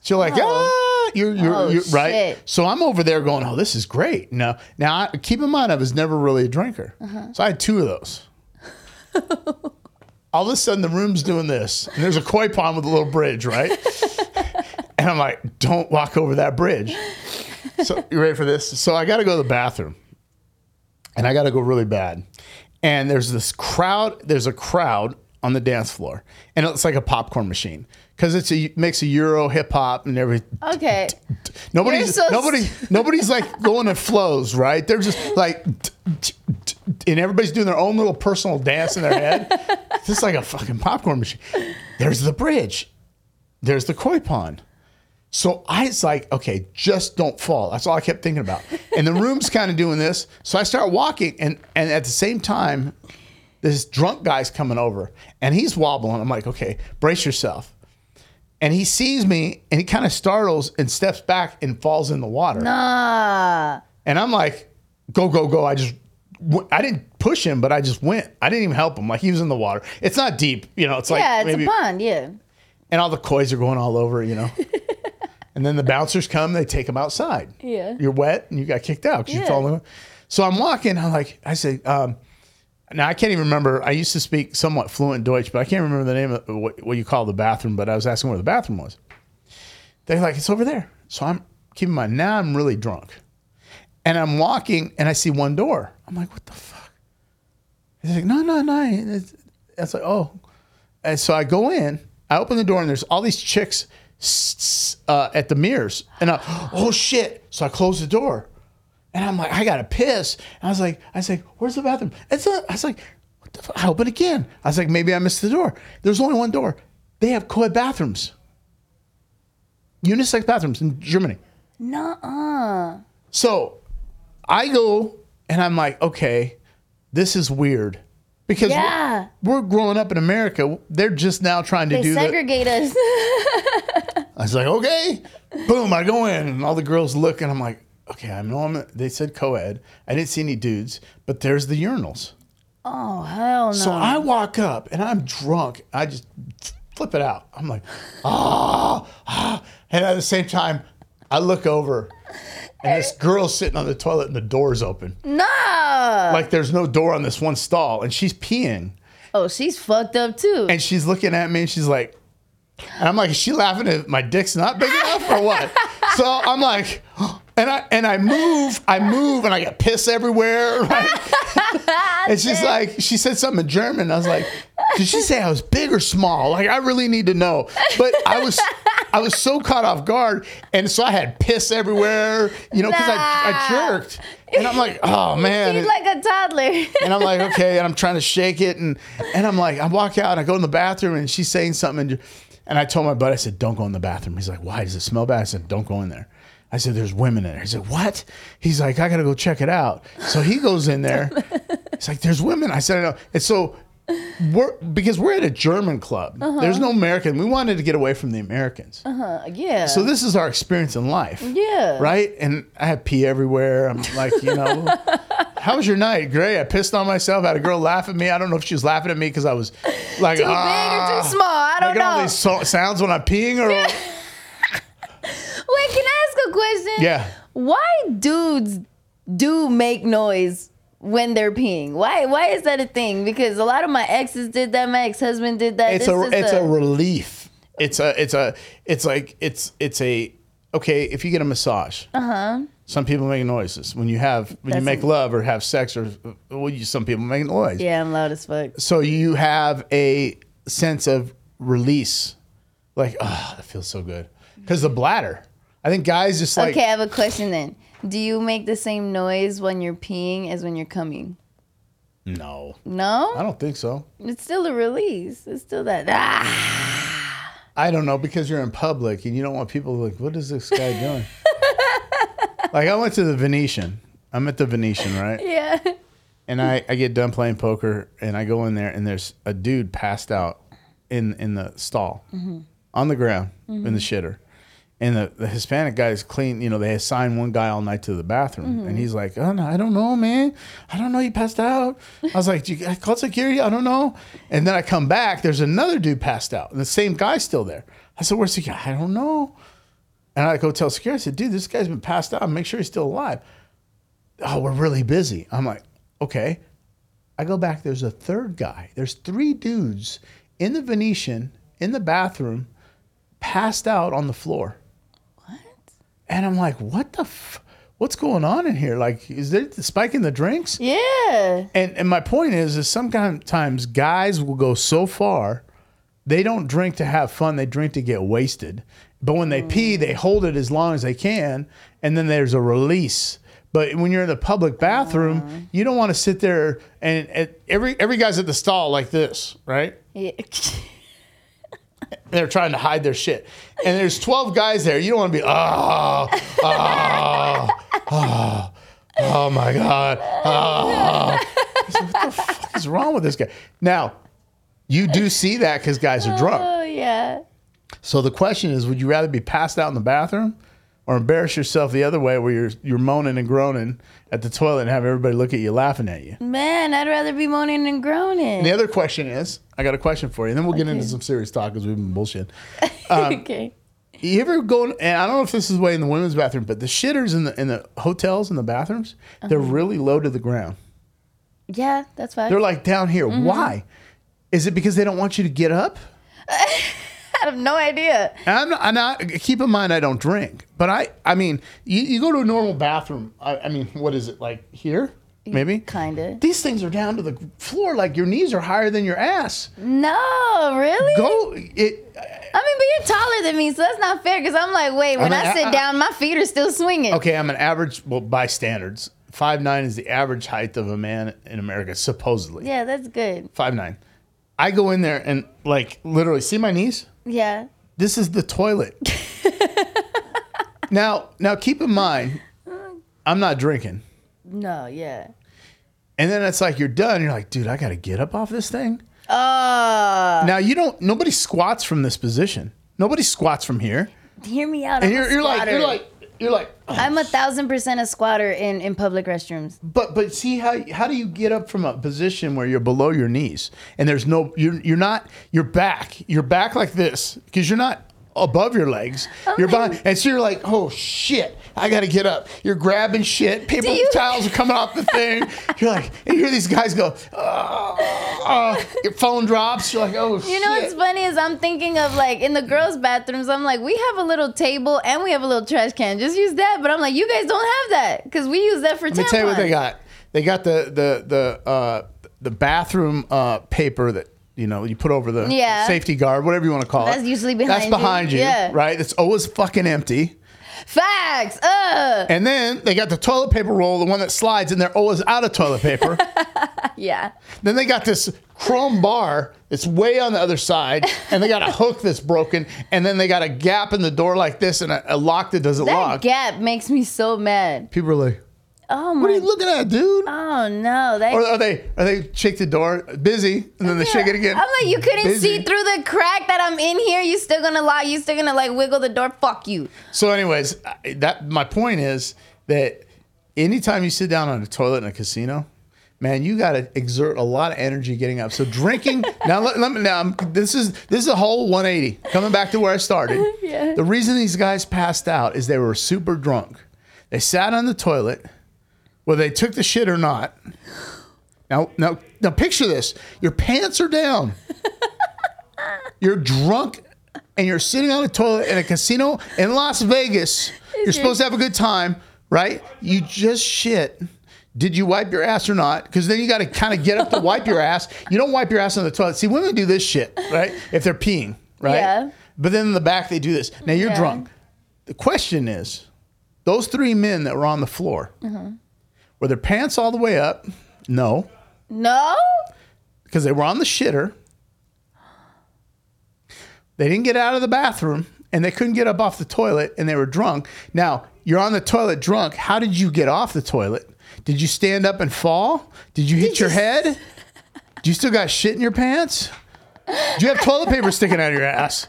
Speaker 1: So you're like, ah, you're, you're,
Speaker 2: Oh,
Speaker 1: you're right. So I'm over there going, oh, this is great. Now, now I, keep in mind, I was never really a drinker.
Speaker 2: Uh-huh.
Speaker 1: So I had two of those. All of a sudden, the room's doing this, and there's a koi pond with a little bridge, right? [LAUGHS] and I'm like, don't walk over that bridge. So you ready for this? So I got to go to the bathroom and I got to go really bad. And there's this crowd. There's a crowd on the dance floor, and it's like a popcorn machine because it's makes a Euro hip hop and everything.
Speaker 2: okay.
Speaker 1: Nobody's
Speaker 2: so
Speaker 1: nobody nobody's like going in flows, right? They're just like, [LAUGHS] and everybody's doing their own little personal dance in their head. [LAUGHS] this is like a fucking popcorn machine. There's the bridge. There's the koi pond. So I was like, okay, just don't fall. That's all I kept thinking about. And the room's kind of doing this. So I start walking, and and at the same time, this drunk guy's coming over, and he's wobbling. I'm like, okay, brace yourself. And he sees me, and he kind of startles and steps back and falls in the water.
Speaker 2: Ah.
Speaker 1: And I'm like, go, go, go. I just, I didn't push him, but I just went. I didn't even help him. Like he was in the water. It's not deep, you know. It's like
Speaker 2: yeah, it's
Speaker 1: maybe,
Speaker 2: a pond. Yeah.
Speaker 1: and all the koi's are going all over, you know. [LAUGHS] and then the bouncers come, they take him outside.
Speaker 2: Yeah.
Speaker 1: You're wet and you got kicked out because you
Speaker 2: Yeah.
Speaker 1: fell in. So I'm walking. I'm like, I say, um, now I can't even remember. I used to speak somewhat fluent Deutsch, but I can't remember the name of what, what you call the bathroom. But I was asking where the bathroom was. They're like, it's over there. So I'm keep in mind now I'm really drunk, and I'm walking and I see one door. I'm like, what the fuck? He's like, no, no, no. It's, it's like, oh. And so I go in, I open the door, and there's all these chicks uh, at the mirrors. And I, oh shit. So I close the door. And I'm like, I gotta piss. And I was like, I was like, where's the bathroom? It's a, I was like, what the fuck? I open again. I was like, maybe I missed the door. There's only one door. They have co-ed bathrooms. Unisex bathrooms in Germany.
Speaker 2: Nuh-uh.
Speaker 1: So I go and I'm like, okay, this is weird. Because we're-
Speaker 2: Yeah.
Speaker 1: we're, growing up in America. They're just now trying to
Speaker 2: They
Speaker 1: do
Speaker 2: segregate us. [LAUGHS]
Speaker 1: I was like, okay. Boom, I go in and all the girls look and I'm like, okay, I know I'm, they said co-ed. I didn't see any dudes, but there's the urinals.
Speaker 2: oh hell no.
Speaker 1: So I walk up and I'm drunk. I just flip it out. I'm like, ah, ah. And at the same time, I look over and this girl's sitting on the toilet and the door's open.
Speaker 2: nah.
Speaker 1: Like there's no door on this one stall and she's peeing
Speaker 2: oh, she's fucked up too.
Speaker 1: and she's looking at me and she's like, and I'm like, is she laughing at my dick's not big enough or what? [LAUGHS] so I'm like, [GASPS] and I and I move, I move, and I get piss everywhere. [LAUGHS] Right? [LAUGHS] and she's like, she said something in German. I was like, did she say I was big or small? Like I really need to know. But I was, I was so caught off guard, and so I had piss everywhere, you know, because I, I jerked, and I'm like, oh [LAUGHS] man. It-
Speaker 2: like a toddler. [LAUGHS]
Speaker 1: and I'm like, okay, and I'm trying to shake it, and and I'm like, I walk out, and I go in the bathroom, and she's saying something, and, and I told my buddy, I said, don't go in the bathroom. He's like, why does it smell bad? I said, don't go in there. I said, there's women in there. He said, what? He's like, I gotta go check it out. So he goes in there. [LAUGHS] He's like, there's women. I said, I know. And so we're because we're at a German club. There's no American. We wanted to get away from the Americans.
Speaker 2: Uh-huh. yeah.
Speaker 1: So this is our experience in life.
Speaker 2: Yeah.
Speaker 1: Right? And I had pee everywhere. I'm like, you know, [LAUGHS] how was your night? Great. I pissed on myself. I had a girl laugh at me. I don't know if she was laughing at me because I was like,
Speaker 2: too
Speaker 1: ah,
Speaker 2: big or too small. I don't
Speaker 1: making all
Speaker 2: know.
Speaker 1: these so- sounds when I'm peeing or [LAUGHS]
Speaker 2: Wait, can I ask a question?
Speaker 1: yeah.
Speaker 2: Why dudes do make noise when they're peeing? Why why is that a thing? Because a lot of my exes did that. My ex husband did that.
Speaker 1: It's
Speaker 2: This
Speaker 1: a it's a relief. It's a it's a it's like it's it's a okay if you get a massage. Uh huh. Some people make noises when you have when you make
Speaker 2: a-
Speaker 1: love or have sex or well, you, some people make noise.
Speaker 2: Yeah, I'm loud as fuck.
Speaker 1: so you have a sense of release like oh that feels so good because the bladder i think guys just like
Speaker 2: okay, I have a question then. Do you make the same noise when you're peeing as when you're coming?
Speaker 1: no
Speaker 2: No?
Speaker 1: i don't think so
Speaker 2: It's still a release. It's still that ah.
Speaker 1: i don't know because you're in public and you don't want people like what is this guy doing [LAUGHS] like i went to the venetian i'm at the venetian right [LAUGHS]
Speaker 2: Yeah.
Speaker 1: and I, I get done playing poker and I go in there and there's a dude passed out in in the stall on the ground in the shitter. And the, the Hispanic guys clean, you know, they assign one guy all night to the bathroom. And mm-hmm. he's like, oh, no, I don't know, man. I don't know. He passed out. I was like, "Did you I called security? I don't know. And then I come back. There's another dude passed out. And the same guy's still there. I said, where's the guy? I don't know. And I go tell security, I said, dude, this guy's been passed out. Make sure he's still alive. Oh, we're really busy. I'm like, okay. I go back, there's a third guy. There's three dudes in the Venetian, in the bathroom, passed out on the floor. And I'm like, what the f- what's going on in here? Like, is there the spike in the drinks?
Speaker 2: Yeah.
Speaker 1: And and my point is, is sometimes guys will go so far, they don't drink to have fun. They drink to get wasted. But when they pee, they hold it as long as they can, and then there's a release. But when you're in the public bathroom,
Speaker 2: Uh-huh.
Speaker 1: you don't want to sit there and, and every every guy's at the stall like this, right?
Speaker 2: Yeah. [LAUGHS]
Speaker 1: They're trying to hide their shit. And there's 12 guys there. You don't want to be, oh, oh, oh, oh my God. Oh. Said, what the fuck is wrong with this guy? Now, you do see that because guys are drunk.
Speaker 2: Oh yeah.
Speaker 1: So the question is, would you rather be passed out in the bathroom or embarrass yourself the other way where you're you're moaning and groaning at the toilet and have everybody look at you laughing at you?
Speaker 2: Man, I'd rather be moaning and groaning.
Speaker 1: And the other question is, I got a question for you, and then we'll get into some serious talk because we've been bullshit. [LAUGHS]
Speaker 2: okay.
Speaker 1: You ever go? And I don't know if this is the way in the women's bathroom, but the shitters in the in the hotels and the bathrooms, they're
Speaker 2: Uh-huh.
Speaker 1: really low to the ground.
Speaker 2: Yeah, that's why.
Speaker 1: They're like down here.
Speaker 2: Mm-hmm.
Speaker 1: Why? Is it because they don't want you to get up? [LAUGHS]
Speaker 2: I have no idea.
Speaker 1: And I'm not, I'm not. Keep in mind, I don't drink, but I. I mean, you, you go to a normal bathroom. I, I mean, what is it like here? Maybe.
Speaker 2: Kinda.
Speaker 1: These things are down to the floor, like your knees are higher than your ass.
Speaker 2: No, really?
Speaker 1: Go. It.
Speaker 2: I mean, but you're taller than me, so that's not fair. Because I'm like, wait, when
Speaker 1: I
Speaker 2: I, sit
Speaker 1: I-
Speaker 2: down, my feet are still swinging.
Speaker 1: Okay, I'm an average. Well, by standards, five nine is the average height of a man in America, supposedly.
Speaker 2: Yeah, that's good.
Speaker 1: Five nine. I go in there and like literally see my knees.
Speaker 2: Yeah.
Speaker 1: This is the toilet. [LAUGHS] now, now keep in mind, uh. I'm not drinking.
Speaker 2: No, yeah.
Speaker 1: And then it's like you're done. You're like, dude, I got to get up off this thing.
Speaker 2: Oh,
Speaker 1: Now you don't. Nobody squats from this position. Nobody squats from here.
Speaker 2: hear me out.
Speaker 1: And
Speaker 2: I'm
Speaker 1: you're, you're like, you're like, you're like.
Speaker 2: Oh, I'm a thousand percent a squatter in, in public restrooms.
Speaker 1: But but see how how do you get up from a position where you're below your knees and there's no you're you're not you're back you're back like this because you're not above your legs oh, you're behind and so you're like oh shit I got to get up you're grabbing shit paper
Speaker 2: you-
Speaker 1: towels are coming off the thing [LAUGHS] you're like and you hear these guys go oh, your phone drops you're like oh shit.
Speaker 2: You know what's funny is I'm thinking of like in the girls' bathrooms. I'm like, we have a little table and we have a little trash can. Just use that. But I'm like, you guys don't have that because we use that for.
Speaker 1: Let me tell you what they got. They got the the the uh, the bathroom uh, paper that you know you put over the
Speaker 2: Yeah.
Speaker 1: safety guard, whatever you want to call it.
Speaker 2: That's usually behind
Speaker 1: That's
Speaker 2: you.
Speaker 1: behind you,
Speaker 2: Yeah.
Speaker 1: right? It's always fucking empty.
Speaker 2: Facts. Uh.
Speaker 1: And then they got the toilet paper roll, the one that slides, and they're always out of toilet paper. [LAUGHS]
Speaker 2: Yeah.
Speaker 1: then they got this chrome bar that's way on the other side, and they got a hook that's broken, and then they got a gap in the door like this and a, a lock that doesn't
Speaker 2: That
Speaker 1: lock.
Speaker 2: That gap makes me so mad.
Speaker 1: People are like,
Speaker 2: Oh
Speaker 1: "What are you looking at, dude?"
Speaker 2: Oh no. That.
Speaker 1: Or are they are they shake the door busy and then they shake it again?
Speaker 2: I'm like, you couldn't
Speaker 1: Busy.
Speaker 2: see through the crack that I'm in here. You still gonna lie? You still gonna like wiggle the door? Fuck you.
Speaker 1: So, anyways, that my point is that anytime you sit down on a toilet in a casino, man, you got to exert a lot of energy getting up. So, drinking [LAUGHS] now, let, let me now. I'm, this is this is a whole 180. Coming back to where I started. [LAUGHS]
Speaker 2: Yeah.
Speaker 1: The reason these guys passed out is they were super drunk. They sat on the toilet, whether they took the shit or not. Now, now, now, picture this: your pants are down. [LAUGHS] You're drunk and you're sitting on a toilet in a casino in Las Vegas. You're
Speaker 2: your-
Speaker 1: supposed to have a good time, right? You just shit. Did you wipe your ass or not? Because then you got to kind of get up to wipe your ass. You don't wipe your ass on the toilet. See, women do this shit, right? If they're peeing, right?
Speaker 2: Yeah.
Speaker 1: But then in the back, they do this. Now you're
Speaker 2: Yeah.
Speaker 1: drunk. The question is those three men that were on the floor,
Speaker 2: Uh-huh.
Speaker 1: Were their pants all the way up? No,
Speaker 2: No.
Speaker 1: because they were on the shitter. They didn't get out of the bathroom and they couldn't get up off the toilet and they were drunk. Now, you're on the toilet drunk. How did you get off the toilet? Did you stand up and fall? Did you hit your head? Do [LAUGHS] you still got shit in your pants? Do you have toilet paper sticking out of your ass?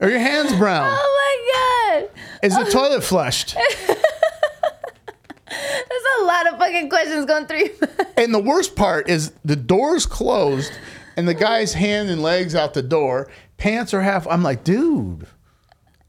Speaker 1: Are your hands brown?
Speaker 2: Oh my god.
Speaker 1: Is the toilet flushed? [LAUGHS]
Speaker 2: Lot of fucking questions going through. [LAUGHS]
Speaker 1: And the worst part is the door's closed and the guy's hand and legs out the door. Pants are half. I'm like, dude.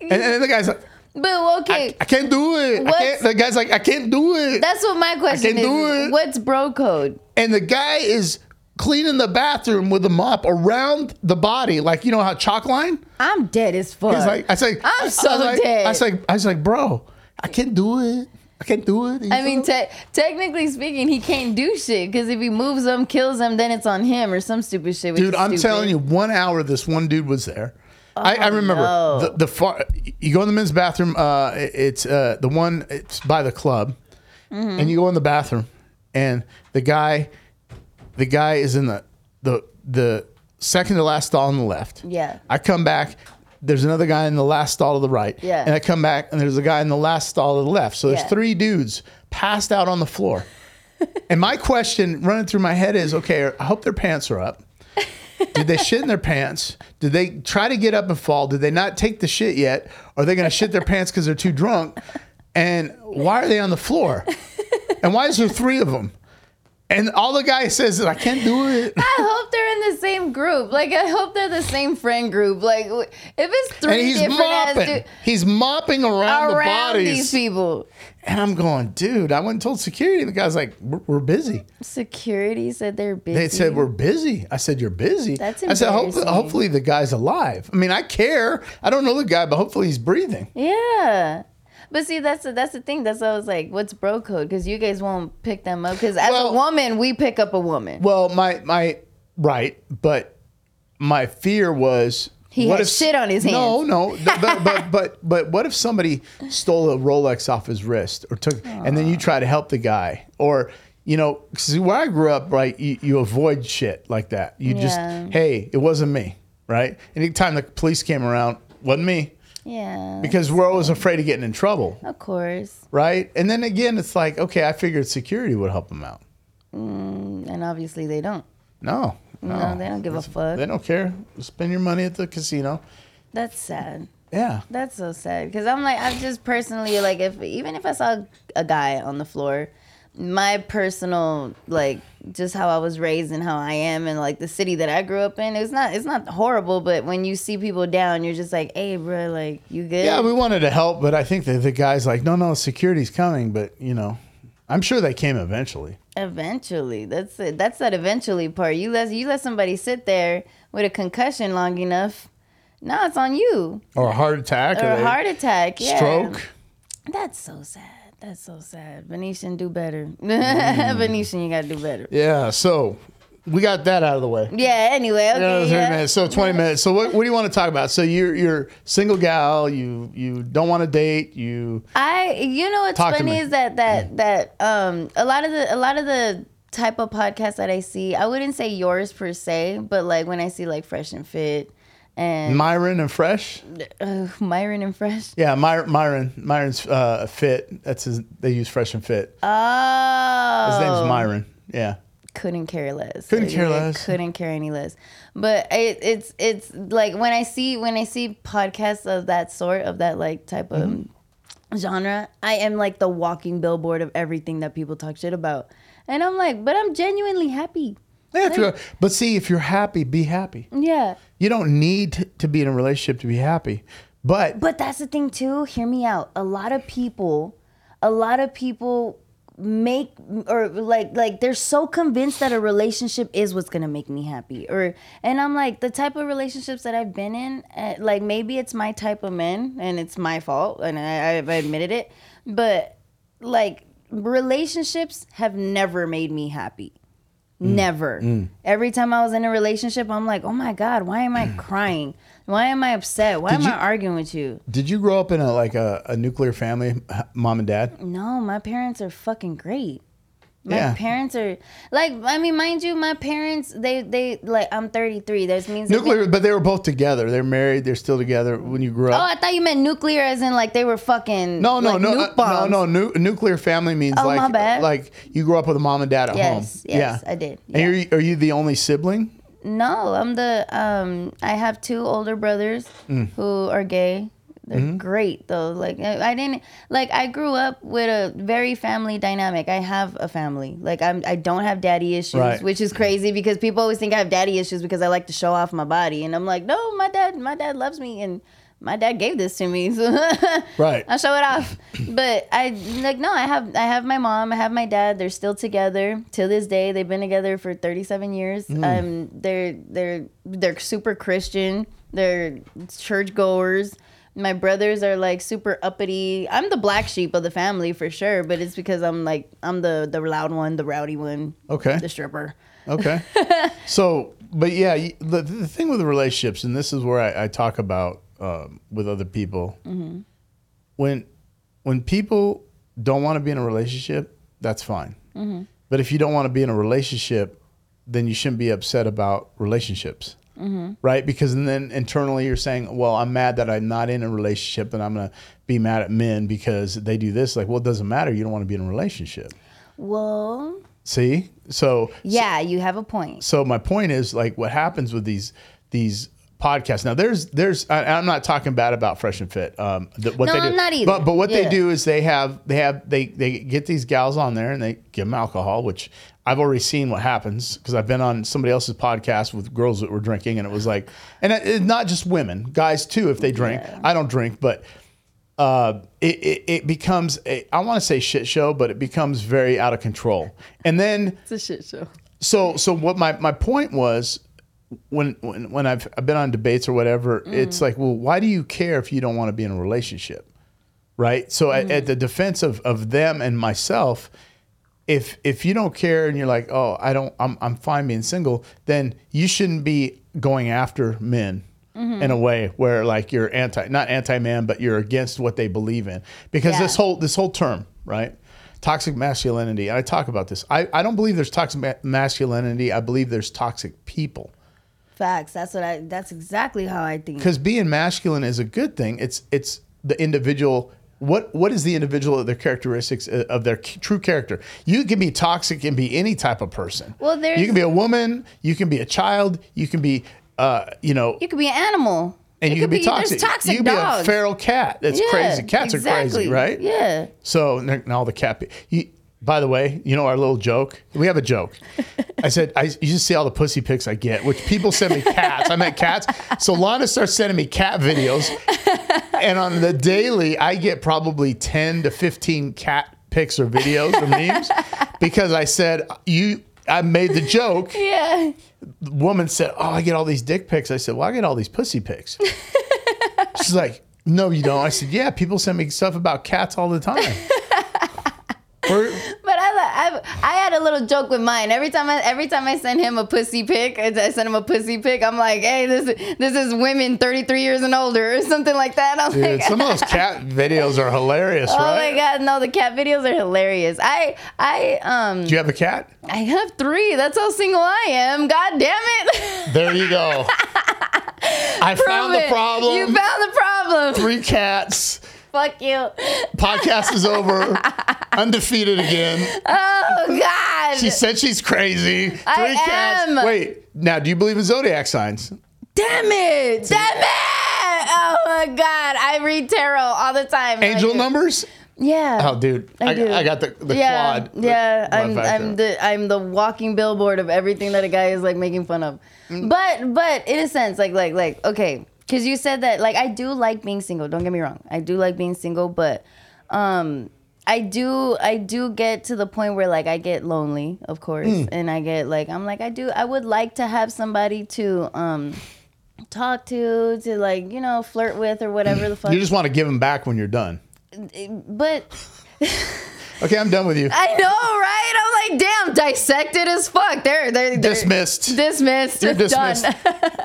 Speaker 1: And, and then the guy's like,
Speaker 2: but okay.
Speaker 1: I can't do it. I can't, the guy's like, I can't do it.
Speaker 2: That's what my question I
Speaker 1: can
Speaker 2: is.
Speaker 1: do it.
Speaker 2: What's bro code?
Speaker 1: and the guy is cleaning the bathroom with a mop around the body, like you know how chalk line.
Speaker 2: I'm dead as fuck.
Speaker 1: He's like, I like,
Speaker 2: I'm so
Speaker 1: was like,
Speaker 2: dead.
Speaker 1: I was like, I was like, bro, I can't do it. I can't do it.
Speaker 2: I mean, te- technically speaking, he can't do shit because if he moves them, kills them, then it's on him or some stupid shit.
Speaker 1: dude, I'm
Speaker 2: stupid.
Speaker 1: telling you, one hour this one dude was there. I, I remember
Speaker 2: no.
Speaker 1: the, the far. You go in the men's bathroom. Uh, it- it's uh, the one. It's by the club,
Speaker 2: Mm-hmm.
Speaker 1: and you go in the bathroom, and the guy, the guy is in the the the second to last stall on the left.
Speaker 2: Yeah.
Speaker 1: I come back. There's another guy in the last stall to the right.
Speaker 2: Yeah.
Speaker 1: And I come back and there's a guy in the last stall to the left. So there's
Speaker 2: Yeah.
Speaker 1: three dudes passed out on the floor. [LAUGHS] and my question running through my head is okay, I hope their pants are up. Did they shit in their pants? Did they try to get up and fall? Did they not take the shit yet? Are they going to shit their pants because they're too drunk? And why are they on the floor? And why is there three of them? And all the guy says is, I can't do it. [LAUGHS]
Speaker 2: I hope they're in the same group. Like I hope they're the same friend group. Like if it's
Speaker 1: And
Speaker 2: three
Speaker 1: he's
Speaker 2: different
Speaker 1: mopping.
Speaker 2: dudes
Speaker 1: He's mopping around, the
Speaker 2: around
Speaker 1: bodies.
Speaker 2: these people.
Speaker 1: And I'm going, dude, I went and told security. The guy's like, we're, we're busy.
Speaker 2: Security said they're busy.
Speaker 1: They said, we're busy. I said, you're busy.
Speaker 2: That's
Speaker 1: I said, hopefully, hopefully the guy's alive. I mean, I care. I don't know the guy, but hopefully he's breathing.
Speaker 2: Yeah. But see, that's the, that's the thing. That's was like, "What's bro code?" Because you guys won't pick them up. Because as
Speaker 1: Well-
Speaker 2: a woman, we pick up a woman.
Speaker 1: Well, my, my, right. But my fear was.
Speaker 2: He had shit on his hand.
Speaker 1: No, no, [LAUGHS] but, but but but what if somebody stole a Rolex off his wrist or took, and then you ah. try to help the guy, or you know, see where I grew up, right? You, you avoid shit like that. You
Speaker 2: Yeah.
Speaker 1: just, hey, it wasn't me, right? Anytime the police came around, wasn't me,
Speaker 2: Yeah.
Speaker 1: because we're always afraid of getting in trouble,
Speaker 2: of course.
Speaker 1: right? And then again, it's like, okay, I figured security would help them out.
Speaker 2: Mm, and obviously they don't.
Speaker 1: No,
Speaker 2: No, they don't give a fuck.
Speaker 1: They don't care. Spend your money at the casino.
Speaker 2: That's sad.
Speaker 1: Yeah.
Speaker 2: That's so sad. Because I'm like, I'm just personally like, if even if I saw a guy on the floor, my personal like just how I was raised and how I am and like the city that I grew up in, it's not it's not horrible. But when you see people down, you're just like, hey, bro, like you good?
Speaker 1: Yeah, we wanted to help, but I think that the guy's like, no, no, security's coming. But, you know, I'm sure they came eventually.
Speaker 2: Eventually, that's it. That's that eventually part. You let you let somebody sit there with a concussion long enough. Now it's on you.
Speaker 1: Or a heart attack.
Speaker 2: Or
Speaker 1: they-
Speaker 2: a heart attack. Yeah.
Speaker 1: Stroke.
Speaker 2: That's so sad. That's so sad. Venetian, do better. [LAUGHS]
Speaker 1: Mm.
Speaker 2: Venetian, you gotta do better.
Speaker 1: Yeah. So we got that out of the way.
Speaker 2: Yeah. Anyway, okay.
Speaker 1: 30
Speaker 2: Yeah.
Speaker 1: minutes. So 20 minutes. So what, what do you want to talk about? So you're you're single gal, you you don't want to date, you
Speaker 2: I, you know, what's funny is that that that um a lot of the a lot of the type of podcasts that I see, I wouldn't say yours per se, but like when I see like Fresh and Fit and
Speaker 1: Myron and Fresh.
Speaker 2: uh, Myron and Fresh.
Speaker 1: Yeah, My, Myron. Myron's uh, fit. That's his. They use Fresh and Fit.
Speaker 2: Oh,
Speaker 1: His name's Myron. Yeah.
Speaker 2: couldn't care less.
Speaker 1: Couldn't
Speaker 2: Like,
Speaker 1: care
Speaker 2: I
Speaker 1: less.
Speaker 2: Couldn't care any less. But it, it's it's like when I see when I see podcasts of that sort of that like type of
Speaker 1: Mm-hmm.
Speaker 2: genre, I am like the walking billboard of everything that people talk shit about, and I'm like, but I'm genuinely happy.
Speaker 1: Yeah, if you're, but see, if you're happy, be happy.
Speaker 2: Yeah.
Speaker 1: You don't need to- to be in a relationship to be happy. But
Speaker 2: But that's the thing too. Hear me out. A lot of people, a lot of people make or like like they're so convinced that a relationship is what's gonna make me happy or and i'm like the type of relationships that i've been in uh, like maybe it's my type of men and it's my fault and I, i've admitted it but like relationships have never made me happy Mm. Never. Mm. Every time I was in a relationship, I'm like, oh my God, why am I [CLEARS THROAT] crying? Why am I upset? Why
Speaker 1: Did
Speaker 2: am
Speaker 1: you-
Speaker 2: I arguing with you?
Speaker 1: did you grow up in a like a, a nuclear family, mom and dad?
Speaker 2: No, my parents are fucking great. My
Speaker 1: Yeah.
Speaker 2: parents are like, I mean, mind you, my parents, they, they, like, I'm 33. That means.
Speaker 1: Nuclear, but they were both together. They're married. They're still together. When you grew up.
Speaker 2: oh, I thought you meant nuclear as in like they were fucking.
Speaker 1: no, no,
Speaker 2: like,
Speaker 1: no,
Speaker 2: nuke
Speaker 1: uh, no, no. Nu- nuclear family means
Speaker 2: Oh,
Speaker 1: like like you grew up with a mom and dad at home.
Speaker 2: Yes, yes, I did,
Speaker 1: And you're, are you the only sibling?
Speaker 2: No, I'm the um I have two older brothers
Speaker 1: Mm.
Speaker 2: who are gay. They're
Speaker 1: Mm-hmm.
Speaker 2: great though. Like I didn't like I grew up with a very family dynamic. I have a family. Like I'm I don't have daddy issues,
Speaker 1: Right.
Speaker 2: which is crazy because people always think I have daddy issues because I like to show off my body and I'm like, "No, my dad my dad loves me and my dad gave this to me." [LAUGHS] So
Speaker 1: Right.
Speaker 2: I'll show it off. [COUGHS] But I like no, I have I have my mom, I have my dad. They're still together to this day. They've been together for 37 years. Um they're they're they're super Christian. They're church goers. My brothers are like super uppity. I'm the black sheep of the family for sure, but it's because I'm like I'm the the loud one, the rowdy one,
Speaker 1: Okay.
Speaker 2: the stripper.
Speaker 1: Okay. [LAUGHS] so, but yeah, the, the thing with the relationships, and this is where I, I talk about um, with other people, when when people don't want to be in a relationship, that's fine.
Speaker 2: Mm-hmm.
Speaker 1: But if you don't want to be in a relationship, then you shouldn't be upset about relationships.
Speaker 2: Mm-hmm.
Speaker 1: Right? Because then internally you're saying, well, I'm mad that I'm not in a relationship and I'm going to be mad at men because they do this. Like, well, it doesn't matter. You don't want to be in a relationship.
Speaker 2: Well,
Speaker 1: See? So,
Speaker 2: yeah, you have a point.
Speaker 1: so my point is like what happens with these, these, podcasts now there's there's I, i'm not talking bad about fresh and fit um what
Speaker 2: No,
Speaker 1: they do
Speaker 2: I'm not either.
Speaker 1: but but what they do is they have they have they they get these gals on there and they give them alcohol which i've already seen what happens because i've been on somebody else's podcast with girls that were drinking and it was like and it, it's not just women guys too if they drink i don't drink but uh, it, it, it becomes a, I want to say shit show, but it becomes very out of control. And then
Speaker 2: It's a shit show.
Speaker 1: so so what my, my point was when when when I've, I've been on debates or whatever, mm-hmm. it's like, well, why do you care if you don't want to be in a relationship? Right? So at, mm-hmm. at the defense of, of them and myself, if if you don't care and you're like, oh, I don't I'm I'm fine being single, then you shouldn't be going after men mm-hmm. in a way where like you're anti not anti man, but you're against what they believe in. Because
Speaker 2: Yeah.
Speaker 1: this whole this whole term, right? Toxic masculinity. And I talk about this. I, I don't believe there's toxic ma- masculinity. I believe there's toxic people.
Speaker 2: Facts. That's what I. That's exactly how I think.
Speaker 1: because being masculine is a good thing. It's it's the individual. What what is the individual their characteristics uh, of their true character? You can be toxic and be any type of person.
Speaker 2: Well, there's-
Speaker 1: you can be a woman, you can be a child, you can be uh, you know,
Speaker 2: You could be an animal.
Speaker 1: and
Speaker 2: It
Speaker 1: you can
Speaker 2: could
Speaker 1: be toxic.
Speaker 2: Toxic
Speaker 1: you can be a feral cat. That's
Speaker 2: Yeah,
Speaker 1: crazy. Cats are crazy, right?
Speaker 2: Yeah.
Speaker 1: So and all the cat. You, by the way, you know our little joke. We have a joke. [LAUGHS] I said, I, you just see all the pussy pics I get, which people send me cats. I meant cats. So Lana starts sending me cat videos, and on the daily, I get probably ten to fifteen cat pics or videos or memes [LAUGHS] because I said you. I made the joke.
Speaker 2: Yeah.
Speaker 1: The woman said, "Oh, I get all these dick pics." I said, "Well, I get all these pussy pics." [LAUGHS] She's like, "No, you don't." I said, "Yeah, people send me stuff about cats all the time." We're- [LAUGHS]
Speaker 2: But I, I, I had a little joke with mine. Every time I, every time I send him a pussy pic, I send him a pussy pic. I'm like, hey, this, this is women 33 years and older, or something like that. I'm
Speaker 1: Dude,
Speaker 2: like,
Speaker 1: some of those cat [LAUGHS] videos are hilarious,
Speaker 2: oh
Speaker 1: right?
Speaker 2: my god, no, the cat videos are hilarious. I, I, um,
Speaker 1: Do you have a cat?
Speaker 2: I have three. That's how single I am. God damn it.
Speaker 1: There you go. [LAUGHS] I found the problem.
Speaker 2: You found the problem.
Speaker 1: Three cats.
Speaker 2: Fuck you.
Speaker 1: Podcast is over. Undefeated again. [LAUGHS]
Speaker 2: Oh God.
Speaker 1: She said she's crazy. Three
Speaker 2: I
Speaker 1: cats.
Speaker 2: am.
Speaker 1: Wait, now do you believe in zodiac signs?
Speaker 2: Damn it! Damn it! Oh my god, I read tarot all the time.
Speaker 1: Angel numbers?
Speaker 2: Yeah.
Speaker 1: Oh, dude, I,
Speaker 2: I do.
Speaker 1: I got the, the
Speaker 2: yeah,
Speaker 1: quad.
Speaker 2: yeah.
Speaker 1: the
Speaker 2: I'm. I'm the I'm the walking billboard of everything that a guy is like making fun of.
Speaker 1: Mm.
Speaker 2: But but in a sense, like like like okay, because you said that like I do like being single. Don't get me wrong, I do like being single, but um. I do I do get to the point where like I get lonely, of course,
Speaker 1: Mm.
Speaker 2: and I get like I'm like I do I would like to have somebody to um talk to to like you know flirt with or whatever the fuck.
Speaker 1: You just want to give them back when you're done.
Speaker 2: but [LAUGHS]
Speaker 1: Okay, I'm done with you.
Speaker 2: I know, right? I'm like, damn, dissected as fuck. They're they're, they're
Speaker 1: Dismissed.
Speaker 2: Dismissed.
Speaker 1: You're [LAUGHS] dismissed.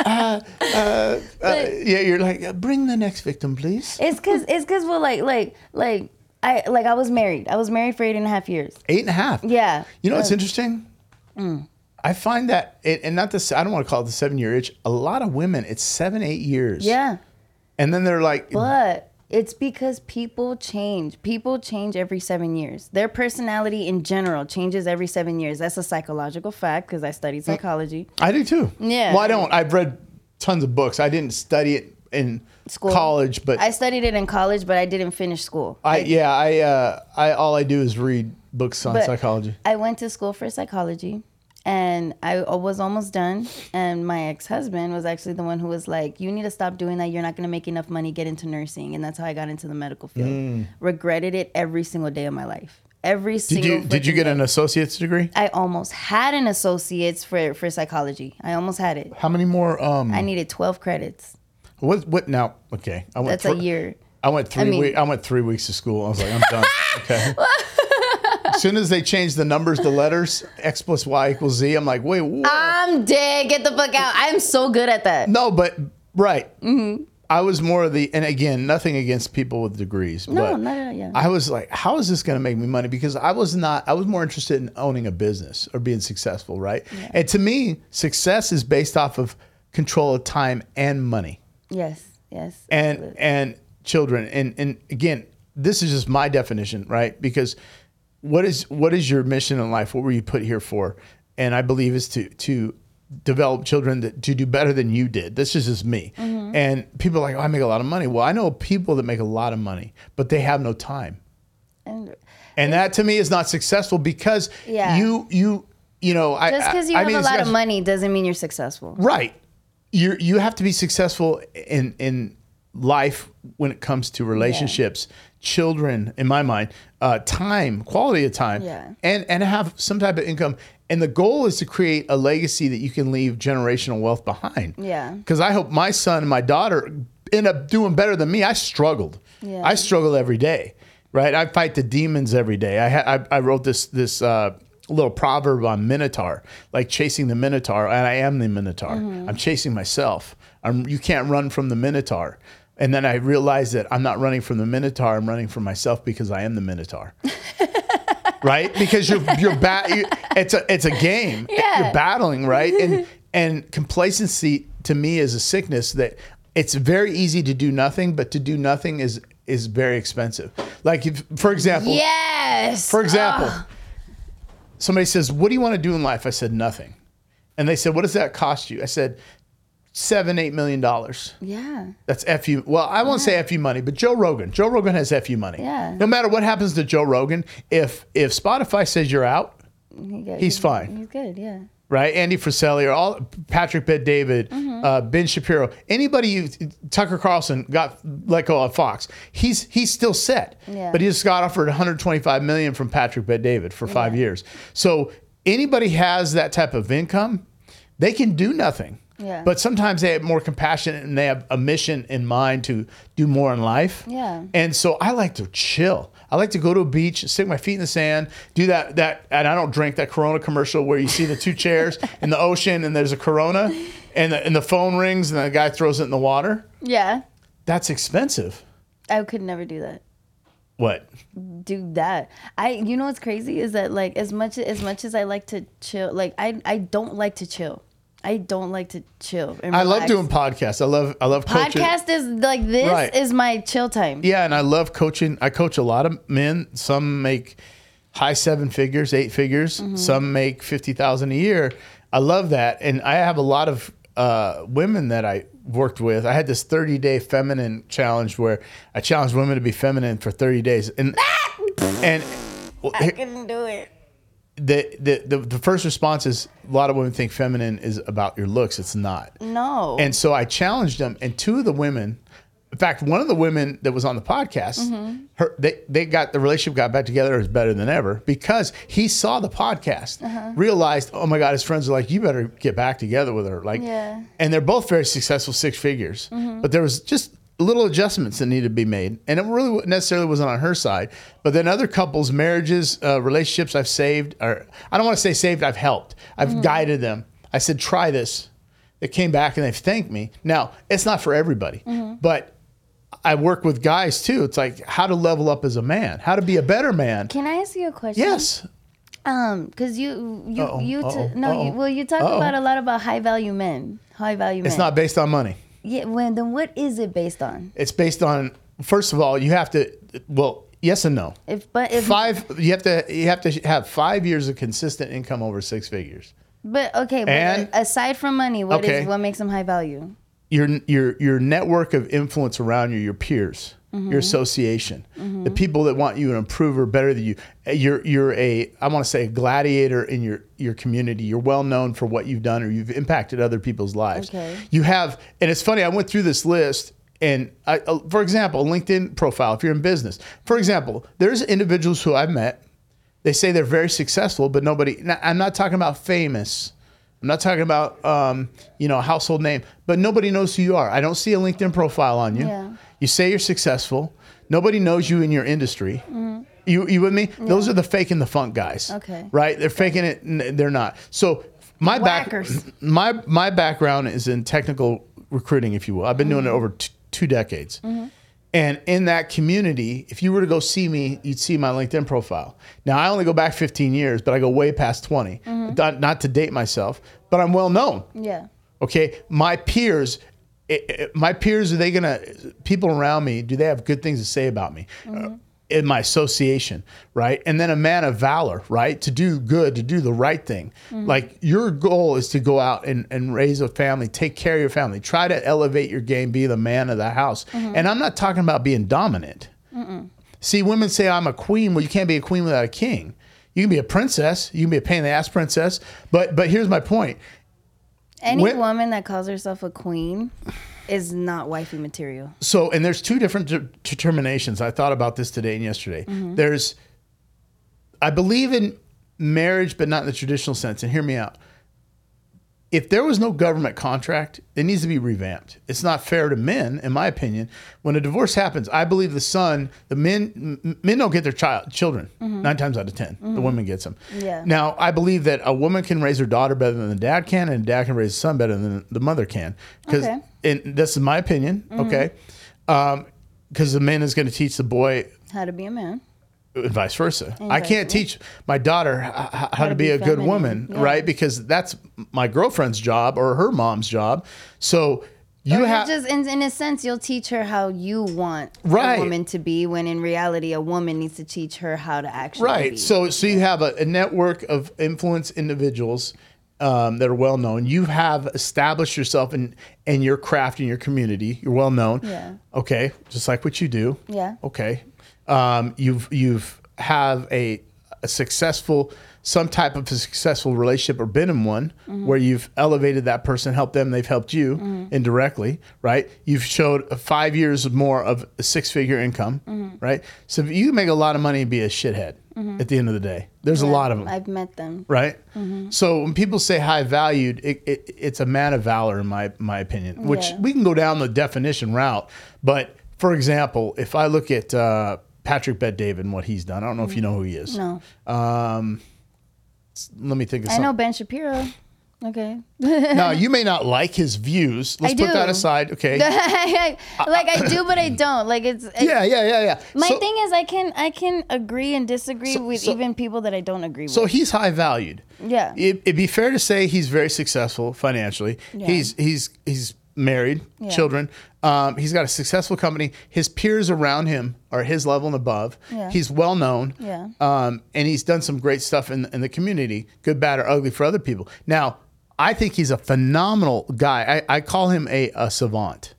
Speaker 2: Done. [LAUGHS]
Speaker 1: Uh, yeah, you're like, uh, bring the next victim, please.
Speaker 2: it's cause it's cause we're like like like I like I was married. I was married for eight and a half years.
Speaker 1: Eight and a half.
Speaker 2: Yeah.
Speaker 1: You know what's
Speaker 2: Uh,
Speaker 1: interesting? I find that, it, and not this, I don't want to call it the seven year itch. A lot of women, it's seven, eight years.
Speaker 2: Yeah.
Speaker 1: And then they're like,
Speaker 2: But it's because people change. People change every seven years. Their personality in general changes every seven years. That's a psychological fact because I studied psychology.
Speaker 1: I do too.
Speaker 2: Yeah.
Speaker 1: Well, I don't. I've read tons of books. I didn't study it in
Speaker 2: School.
Speaker 1: college, but
Speaker 2: I
Speaker 1: I,
Speaker 2: studied it in college, but I didn't finish school.
Speaker 1: yeah, I, uh, I, all I do is read books on
Speaker 2: But
Speaker 1: psychology.
Speaker 2: I went to school for psychology and I was almost done. And my ex husband was actually the one who was like, You need to stop doing that. You're not going to make enough money, get into nursing. And that's how I got into the medical field. Regretted it every single day of my life. Every
Speaker 1: Mm. Did
Speaker 2: single
Speaker 1: you, did you get
Speaker 2: day.
Speaker 1: an associate's degree?
Speaker 2: I almost had an associate's for, for psychology. I almost had it.
Speaker 1: How many more? Um,
Speaker 2: I needed 12 credits.
Speaker 1: What, what now? Okay. I went
Speaker 2: That's a year.
Speaker 1: I went three.
Speaker 2: mean-
Speaker 1: week, I went three weeks to school. I was like, I'm done. [LAUGHS] Okay. as soon as they changed the numbers, the letters x plus y equals z, I'm like, wait, what?
Speaker 2: I'm dead. Get the fuck out. I'm so good at that.
Speaker 1: no, but right.
Speaker 2: Mm-hmm.
Speaker 1: I was more of the, and again, nothing against people with degrees.
Speaker 2: No,
Speaker 1: but
Speaker 2: not at yeah.
Speaker 1: I was like, how is this going to make me money? Because I was not, I was more interested in owning a business or being successful, right? And to me, success is based off of control of time and money
Speaker 2: Yes, yes.
Speaker 1: and
Speaker 2: absolutely.
Speaker 1: and children and and again this is just my definition right because what is what is your mission in life what were you put here for and i believe is to to develop children that to do better than you did this is just me
Speaker 2: Mm-hmm.
Speaker 1: and people are like oh i make a lot of money well i know people that make a lot of money but they have no time
Speaker 2: and
Speaker 1: and that to me is not successful because
Speaker 2: Yeah.
Speaker 1: you you you know I,
Speaker 2: just because you
Speaker 1: I- I
Speaker 2: have
Speaker 1: mean,
Speaker 2: a lot of money doesn't mean you're successful.
Speaker 1: Right. You you have to be successful in in life when it comes to relationships, children. In my mind, uh, time, quality of time,
Speaker 2: Yeah.
Speaker 1: and and have some type of income. And the goal is to create a legacy that you can leave generational wealth behind.
Speaker 2: Yeah.
Speaker 1: Because I hope my son and my daughter end up doing better than me. I struggled.
Speaker 2: Yeah.
Speaker 1: I struggle every day. Right. I fight the demons every day. I ha- I, I wrote this this. Uh, little proverb on minotaur like chasing the minotaur and i am the minotaur. Mm-hmm. I'm chasing myself. I'm, you can't run from the minotaur. And then i realized that i'm not running from the minotaur i'm running from myself because i am the minotaur. [LAUGHS] Right? Because you're you're ba- you, it's a it's a game. [LAUGHS]
Speaker 2: Yeah.
Speaker 1: you're battling right? And [LAUGHS] and complacency to me is a sickness that it's very easy to do nothing but to do nothing is is very expensive. Like if for example
Speaker 2: Yes.
Speaker 1: for example,
Speaker 2: Ugh.
Speaker 1: Somebody says, What do you want to do in life? I said, Nothing. And they said, What does that cost you? I said, Seven, eight million dollars.
Speaker 2: yeah.
Speaker 1: That's FU. Well, I won't say FU money, but Joe Rogan. Joe Rogan has FU money.
Speaker 2: Yeah.
Speaker 1: No matter what happens to Joe Rogan, if if Spotify says you're out,
Speaker 2: He
Speaker 1: He's fine.
Speaker 2: He's good. Yeah.
Speaker 1: Right? Andy Frisella or all Patrick Bet David,
Speaker 2: Mm-hmm.
Speaker 1: uh, Ben Shapiro, anybody you Tucker Carlson got let go of Fox. He's he's still set,
Speaker 2: Yeah.
Speaker 1: but he just got offered 125 million from Patrick Bet David for five years. So anybody has that type of income, they can do nothing.
Speaker 2: Yeah.
Speaker 1: But sometimes they have more compassion and they have a mission in mind to do more in life.
Speaker 2: Yeah.
Speaker 1: And so I like to chill. I like to go to a beach, stick my feet in the sand, do that that and I don't drink that Corona commercial where you see the two chairs [LAUGHS] in the ocean and there's a Corona and the, and the phone rings and the guy throws it in the water.
Speaker 2: Yeah.
Speaker 1: That's expensive.
Speaker 2: I could never do that.
Speaker 1: What?
Speaker 2: do that. I you know what's crazy is that like as much as much as I like to chill, like I I don't like to chill. I don't like to chill.
Speaker 1: I love doing podcasts. I love I love coaching.
Speaker 2: podcast is like this
Speaker 1: Right.
Speaker 2: is my chill time.
Speaker 1: Yeah, and I love coaching. I coach a lot of men. Some make high seven figures, eight figures.
Speaker 2: Mm-hmm.
Speaker 1: Some make fifty thousand a year. I love that, and I have a lot of uh, women that I worked with. I had this thirty day feminine challenge where I challenged women to be feminine for thirty days, and and well,
Speaker 2: I couldn't do it.
Speaker 1: The, the the the first response is a lot of women think feminine is about your looks. It's not.
Speaker 2: No.
Speaker 1: And so I challenged them, and two of the women, in fact, one of the women that was on the podcast,
Speaker 2: Mm-hmm.
Speaker 1: her they they got the relationship got back together is better than ever because he saw the podcast,
Speaker 2: Uh-huh.
Speaker 1: realized, oh my God, his friends are like, you better get back together with her, like,
Speaker 2: Yeah.
Speaker 1: and they're both very successful, six figures,
Speaker 2: Mm-hmm.
Speaker 1: but there was just little adjustments that needed to be made, and it really necessarily wasn't on her side. But then other couples, marriages, uh, relationships, I've saved, or I don't want to say saved, I've helped, I've
Speaker 2: Mm-hmm.
Speaker 1: guided them. I said, try this. They came back and they've thanked me. Now, it's not for everybody,
Speaker 2: Mm-hmm.
Speaker 1: but I work with guys too. It's like how to level up as a man, how to be a better man.
Speaker 2: Can I ask you a question?
Speaker 1: Yes.
Speaker 2: Um, because you you
Speaker 1: Uh-oh,
Speaker 2: you t-
Speaker 1: uh-oh,
Speaker 2: no you,
Speaker 1: uh-oh,
Speaker 2: well you talk about a lot about high value men, high value men.
Speaker 1: It's not based on money.
Speaker 2: Yeah. When then what is it based on?
Speaker 1: It's based on, first of all, you have to, well, yes and no.
Speaker 2: If but if
Speaker 1: Five, you have to, you have to have five years of consistent income over six figures.
Speaker 2: but okay, but
Speaker 1: And-
Speaker 2: aside from money, what is
Speaker 1: Okay.
Speaker 2: what makes them high value?
Speaker 1: your your your network of influence around you, your peers,
Speaker 2: Mm-hmm.
Speaker 1: your association, the people that want you to improve or better than you. You're you're a I want to say a gladiator in your your community. You're well known for what you've done or you've impacted other people's lives.
Speaker 2: Okay.
Speaker 1: You have, and it's funny. I went through this list. And I, uh, for example, LinkedIn profile, if you're in business, for example, there's individuals who I've met. They say they're very successful, but nobody. I'm not talking about famous. I'm not talking about um, you know household name, but nobody knows who you are. I don't see a LinkedIn profile on you.
Speaker 2: Yeah.
Speaker 1: You say you're successful. Nobody knows you in your industry. You you with me? Those are the fake and the funk guys.
Speaker 2: Mm-hmm. Okay.
Speaker 1: Right? They're faking it. n- They're not. So my back
Speaker 2: Whackers.
Speaker 1: my my background is in technical recruiting, if you will. I've been doing it over t- two decades. Mm-hmm. And in that community, if you were to go see me, you'd see my LinkedIn profile. Now, I only go back 15 years, but I go way past 20. Not, not to date myself, but I'm well known.
Speaker 2: Yeah.
Speaker 1: Okay, my peers, i- i- my peers, are they gonna? People around me, do they have good things to say about me? Uh, in my association, right? And then a man of valor, right? To do good, to do the right thing. Like your goal is to go out and, and raise a family, take care of your family, try to elevate your game, be the man of the house. And I'm not talking about being dominant. See, women say I'm a queen. Well, you can't be a queen without a king. You can be a princess. You can be a pain in the ass princess. But but here's my point.
Speaker 2: Any
Speaker 1: When-
Speaker 2: woman that calls herself a queen is not wifey material.
Speaker 1: So, and there's two different de- determinations. I thought about this today and yesterday. Mm-hmm. There's, I believe in marriage, but not in the traditional sense. And hear me out. If there was no government contract, it needs to be revamped. It's not fair to men, in my opinion. When a divorce happens, I believe the son, the men, m- men don't get their child, children mm-hmm. nine times out of 10 The mm-hmm. woman gets them.
Speaker 2: Yeah.
Speaker 1: Now, I believe that a woman can raise her daughter better than the dad can, and a dad can raise a son better than the mother can. Because,
Speaker 2: Okay.
Speaker 1: and this is my opinion, mm-hmm. okay? Um, because the man is going to teach the boy
Speaker 2: How to be a man.
Speaker 1: And vice versa. I can't teach my daughter how, to
Speaker 2: to
Speaker 1: be,
Speaker 2: be
Speaker 1: a good woman,
Speaker 2: Yeah.
Speaker 1: right? Because that's my girlfriend's job or her mom's job. So you have
Speaker 2: just in, in a sense, you'll teach her how you want
Speaker 1: Right.
Speaker 2: a woman to be. When in reality, a woman needs to teach her how to actually
Speaker 1: right.
Speaker 2: be.
Speaker 1: So so you have a, a network of influence individuals um, that are well known. You have established yourself in in your craft in your community. You're well known.
Speaker 2: Yeah.
Speaker 1: Okay. Just like what you do.
Speaker 2: Yeah.
Speaker 1: Okay. Um, you've you've have a, a successful some type of a successful relationship or been in one
Speaker 2: Mm-hmm.
Speaker 1: where you've elevated that person, helped them, they've helped you indirectly, right? You've showed five years more of a six figure income,
Speaker 2: Mm-hmm.
Speaker 1: right? So you make a lot of money and be a shithead at the end of the day. There's a lot of them
Speaker 2: I've met them.
Speaker 1: right?
Speaker 2: Mm-hmm.
Speaker 1: So when people say high valued, it, it, it's a man of valor, in my my opinion. Which
Speaker 2: Yeah.
Speaker 1: we can go down the definition route, but for example, if I look at uh, Patrick Bet David and what he's done, I don't know if you know who he is.
Speaker 2: No.
Speaker 1: Um, let me think of
Speaker 2: I know. Ben Shapiro. Okay. [LAUGHS]
Speaker 1: now you may not like his views. Let's
Speaker 2: I
Speaker 1: put that aside. Okay. [LAUGHS]
Speaker 2: like I do, but I don't. Like it's.
Speaker 1: yeah, yeah, yeah, yeah.
Speaker 2: My
Speaker 1: so,
Speaker 2: thing is, I can I can agree and disagree with
Speaker 1: so-
Speaker 2: even people that I don't agree
Speaker 1: so
Speaker 2: with.
Speaker 1: So he's high valued.
Speaker 2: Yeah.
Speaker 1: It, it'd be fair to say he's very successful financially. Yeah. He's he's he's married, children. Um, he's got a successful company. His peers around him are his level and above.
Speaker 2: Yeah.
Speaker 1: He's well known.
Speaker 2: Yeah.
Speaker 1: Um, and he's done some great stuff in, in the community, good, bad, or ugly for other people. Now, I think he's a phenomenal guy. I, I call him a, a savant.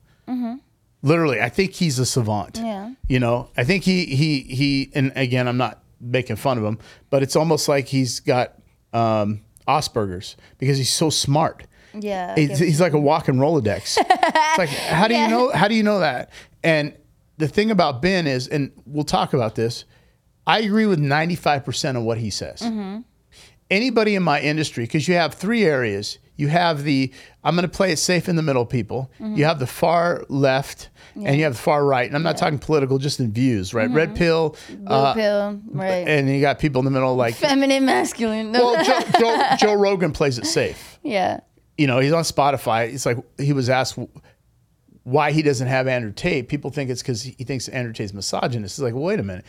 Speaker 1: Literally, I think he's a savant.
Speaker 2: Mm-hmm. Yeah.
Speaker 1: You know, I think he he he. And again, I'm not making fun of him, but it's almost like he's got um, Asperger's because he's so smart.
Speaker 2: Yeah,
Speaker 1: He's, he's like a walking Rolodex. [LAUGHS] it's like, how do you know? How do you know that? And the thing about Ben is, and we'll talk about this. I agree with 95% of what he says.
Speaker 2: Mm-hmm.
Speaker 1: Anybody in my industry, because you have three areas. You have the I'm going to play it safe in the middle people.
Speaker 2: Mm-hmm.
Speaker 1: You have the far left, and you have the far right. And I'm not talking political, just in views, right? Red pill,
Speaker 2: Blue
Speaker 1: uh,
Speaker 2: pill, right?
Speaker 1: and you got people in the middle like.
Speaker 2: Feminine, masculine. No.
Speaker 1: well, Joe, Joe, [LAUGHS] Joe Rogan plays it safe
Speaker 2: yeah.
Speaker 1: You know, he's on Spotify. It's like he was asked why he doesn't have Andrew Tate. People think it's because he thinks Andrew Tate's misogynist. It's like, well, wait a minute.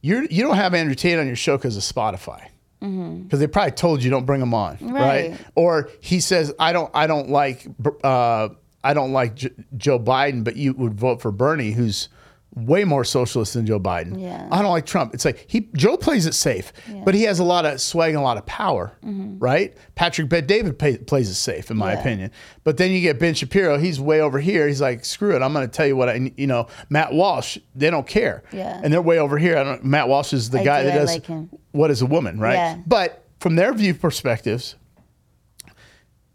Speaker 1: You're, you don't have Andrew Tate on your show because of Spotify. Because they probably told you don't bring him on, right?
Speaker 2: Right.
Speaker 1: Or he says, I don't, I don't like, uh, I don't like J- Joe Biden, but you would vote for Bernie, who's way more socialist than Joe Biden.
Speaker 2: Yeah.
Speaker 1: I don't like Trump. It's like he Joe plays it safe, but he has a lot of swag and a lot of power, mm-hmm. right? Patrick Bet David pay, plays it safe, in my
Speaker 2: Yeah.
Speaker 1: opinion. But then you get Ben Shapiro. He's way over here. He's like, screw it. I'm going to tell you what I, you know, Matt Walsh. They don't care.
Speaker 2: Yeah.
Speaker 1: And they're way over here. I don't, Matt Walsh is the
Speaker 2: I
Speaker 1: guy
Speaker 2: do,
Speaker 1: that does
Speaker 2: like
Speaker 1: what is a woman, right?
Speaker 2: Yeah.
Speaker 1: But from their view perspectives,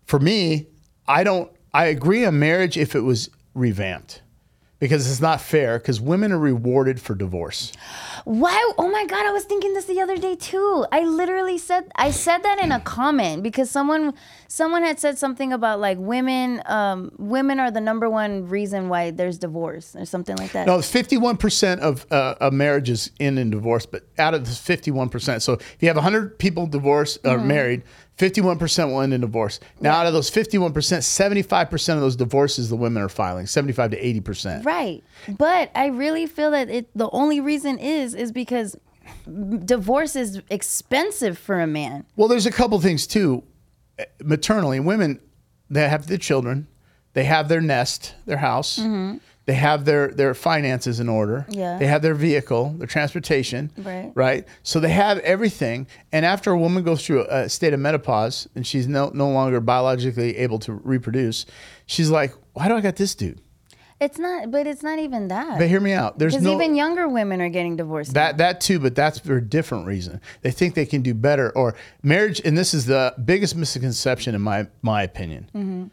Speaker 1: for me, I don't. I agree on marriage if it was revamped. Because it's not fair. Because women are rewarded for divorce.
Speaker 2: Why? Oh my god, I was thinking this the other day too. I literally said I said that in a comment because someone someone had said something about like women um, women are the number one reason why there's divorce or something like that.
Speaker 1: No, it's fifty-one percent of uh, of marriages end in divorce, but out of the fifty-one percent, so if you have hundred people divorced or
Speaker 2: Mm-hmm.
Speaker 1: married, 51% will end in divorce. Now, out of those 51%, 75% of those divorces the women are filing, 75 to 80%.
Speaker 2: Right. But I really feel that it the only reason is is because divorce is expensive for a man.
Speaker 1: Well, there's a couple things too. Maternally, women they have the children, they have their nest, their house, mm-hmm. They have their their finances in order.
Speaker 2: Yeah.
Speaker 1: They have their vehicle, their transportation.
Speaker 2: Right.
Speaker 1: Right. So they have everything. And after a woman goes through a state of menopause and she's no no longer biologically able to reproduce, she's like, why do I got this dude?
Speaker 2: It's not but it's not even that.
Speaker 1: But hear me out. There's
Speaker 2: Because
Speaker 1: no
Speaker 2: even younger women are getting divorced.
Speaker 1: That that too, but that's for a different reason. They think they can do better, or marriage. And this is the biggest misconception in my my opinion. Mm-hmm.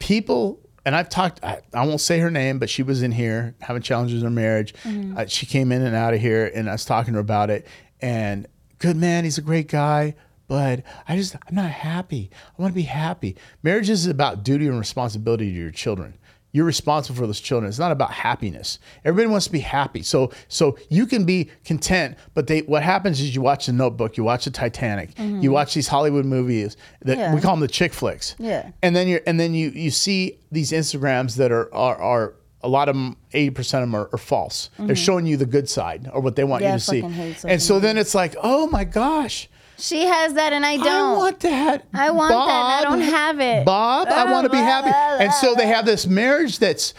Speaker 1: People, and I've talked. I, I won't say her name, but she was in here having challenges in her marriage. Uh, she came in and out of here, and I was talking to her about it. And good man, he's a great guy. But I just, I'm not happy. I want to be happy. Marriage is about duty and responsibility to your children you're responsible for those children. It's not about happiness. Everybody wants to be happy. So so you can be content, but they what happens is you watch the notebook, you watch the Titanic, you mm-hmm. watch these Hollywood movies that
Speaker 2: Yeah.
Speaker 1: we call them the chick flicks.
Speaker 2: Yeah.
Speaker 1: And then you're and then you you see these Instagrams that are are, are a lot of them, 80% of them are, are false. They're mm-hmm. showing you the good side or what they want
Speaker 2: Yeah,
Speaker 1: you to see.
Speaker 2: fucking hate social
Speaker 1: And so then it's like, oh my gosh,
Speaker 2: she has that and I don't.
Speaker 1: I want that.
Speaker 2: I want that and I don't have it.
Speaker 1: Bob, I want to be happy. And so they have this marriage that's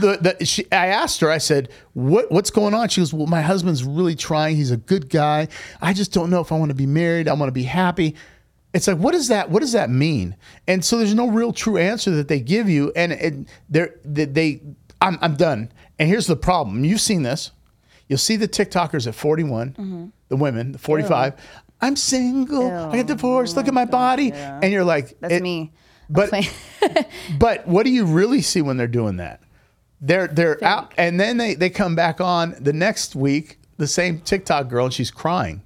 Speaker 1: the, the she, I asked her, I said, what what's going on? She goes, Well, my husband's really trying. He's a good guy. I just don't know if I want to be married. I want to be happy. It's like, what does that what does that mean? And so there's no real true answer that they give you. And it, they're they, they I'm I'm done. And here's the problem. You've seen this. You'll see the TikTokers at 41, mm-hmm. the women, the 45. I'm single. I got divorced. Look at my body. And you're like,
Speaker 2: That's
Speaker 1: it-
Speaker 2: me.
Speaker 1: But [LAUGHS] but what do you really see when they're doing that? They're they're out, and then they they come back on the next week. The same TikTok girl, and she's crying.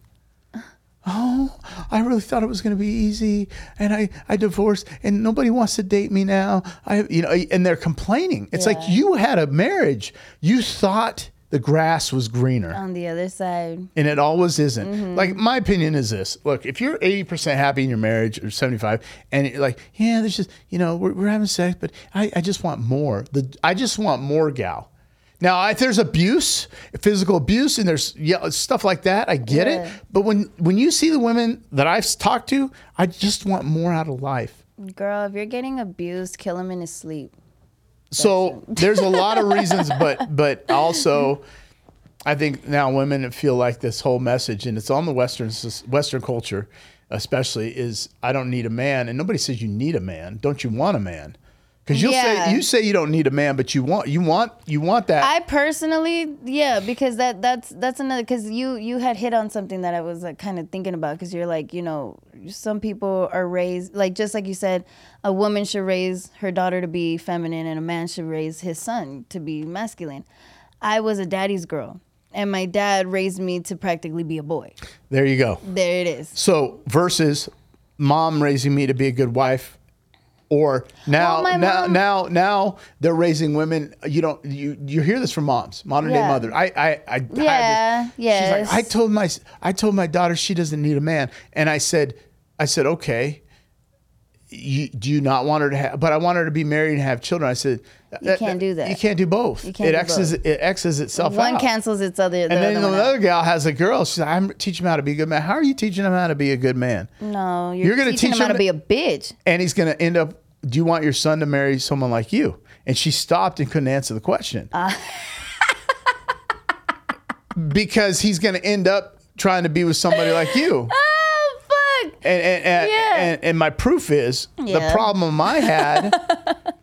Speaker 1: [GASPS] Oh, I really thought it was going to be easy, and I I divorced, and nobody wants to date me now. I you know, and they're complaining. It's like
Speaker 2: Yeah.
Speaker 1: you had a marriage. You thought the grass was greener
Speaker 2: on the other side.
Speaker 1: and it always isn't.
Speaker 2: Mm-hmm.
Speaker 1: Like my opinion is this: look, if you're eighty percent happy in your marriage or seventy five, and you're like, yeah, there's just you know we're, we're having sex, but I, I just want more. The I just want more, gal. Now, if there's abuse, physical abuse, and there's yeah, stuff like that, I get
Speaker 2: Yeah.
Speaker 1: it. But when when you see the women that I've talked to, I just want more out of life.
Speaker 2: Girl, if you're getting abused, kill him in his sleep.
Speaker 1: So [LAUGHS] there's a lot of reasons, but but also, I think now women feel like this whole message, and it's on the Western Western culture, especially is I don't need a man, and nobody says you need a man. Don't you want a man? Because you'll
Speaker 2: Yeah.
Speaker 1: say you say you don't need a man, but you want you want you want that.
Speaker 2: I personally, yeah, because that that's that's another because you you had hit on something that I was like kind of thinking about because you're like you know some people are raised like just like you said a woman should raise her daughter to be feminine and a man should raise his son to be masculine. I was a daddy's girl and my dad raised me to practically be a boy.
Speaker 1: there you go.
Speaker 2: There it is.
Speaker 1: So versus mom raising me to be a good wife. Or now,
Speaker 2: Well,
Speaker 1: now,
Speaker 2: mom-
Speaker 1: now, now they're raising women. You don't, you, you hear this from moms, modern day
Speaker 2: Yeah.
Speaker 1: mother. I, I, I,
Speaker 2: Yeah,
Speaker 1: She's like, I told my, I told my daughter she doesn't need a man, and I said, I said, okay. You, do you not want her to have? But I want her to be married and have children. I said,
Speaker 2: You uh, can't do that.
Speaker 1: You can't do both.
Speaker 2: You can't
Speaker 1: it X's,
Speaker 2: both.
Speaker 1: it X's itself
Speaker 2: One
Speaker 1: out.
Speaker 2: cancels its other. The
Speaker 1: and then
Speaker 2: other
Speaker 1: another gal has a girl. She's like, I'm teaching him how to be a good man. How are you teaching him how to be a good man?
Speaker 2: No, you're,
Speaker 1: You're gonna
Speaker 2: teaching
Speaker 1: teach
Speaker 2: him how to be a bitch.
Speaker 1: and he's going to end up do you want your son to marry someone like you and she stopped and couldn't answer the question ah. [LAUGHS] because he's going to end up trying to be with somebody like you! [LAUGHS] and and, and,
Speaker 2: Yeah.
Speaker 1: and, and my proof is the problem i had [LAUGHS]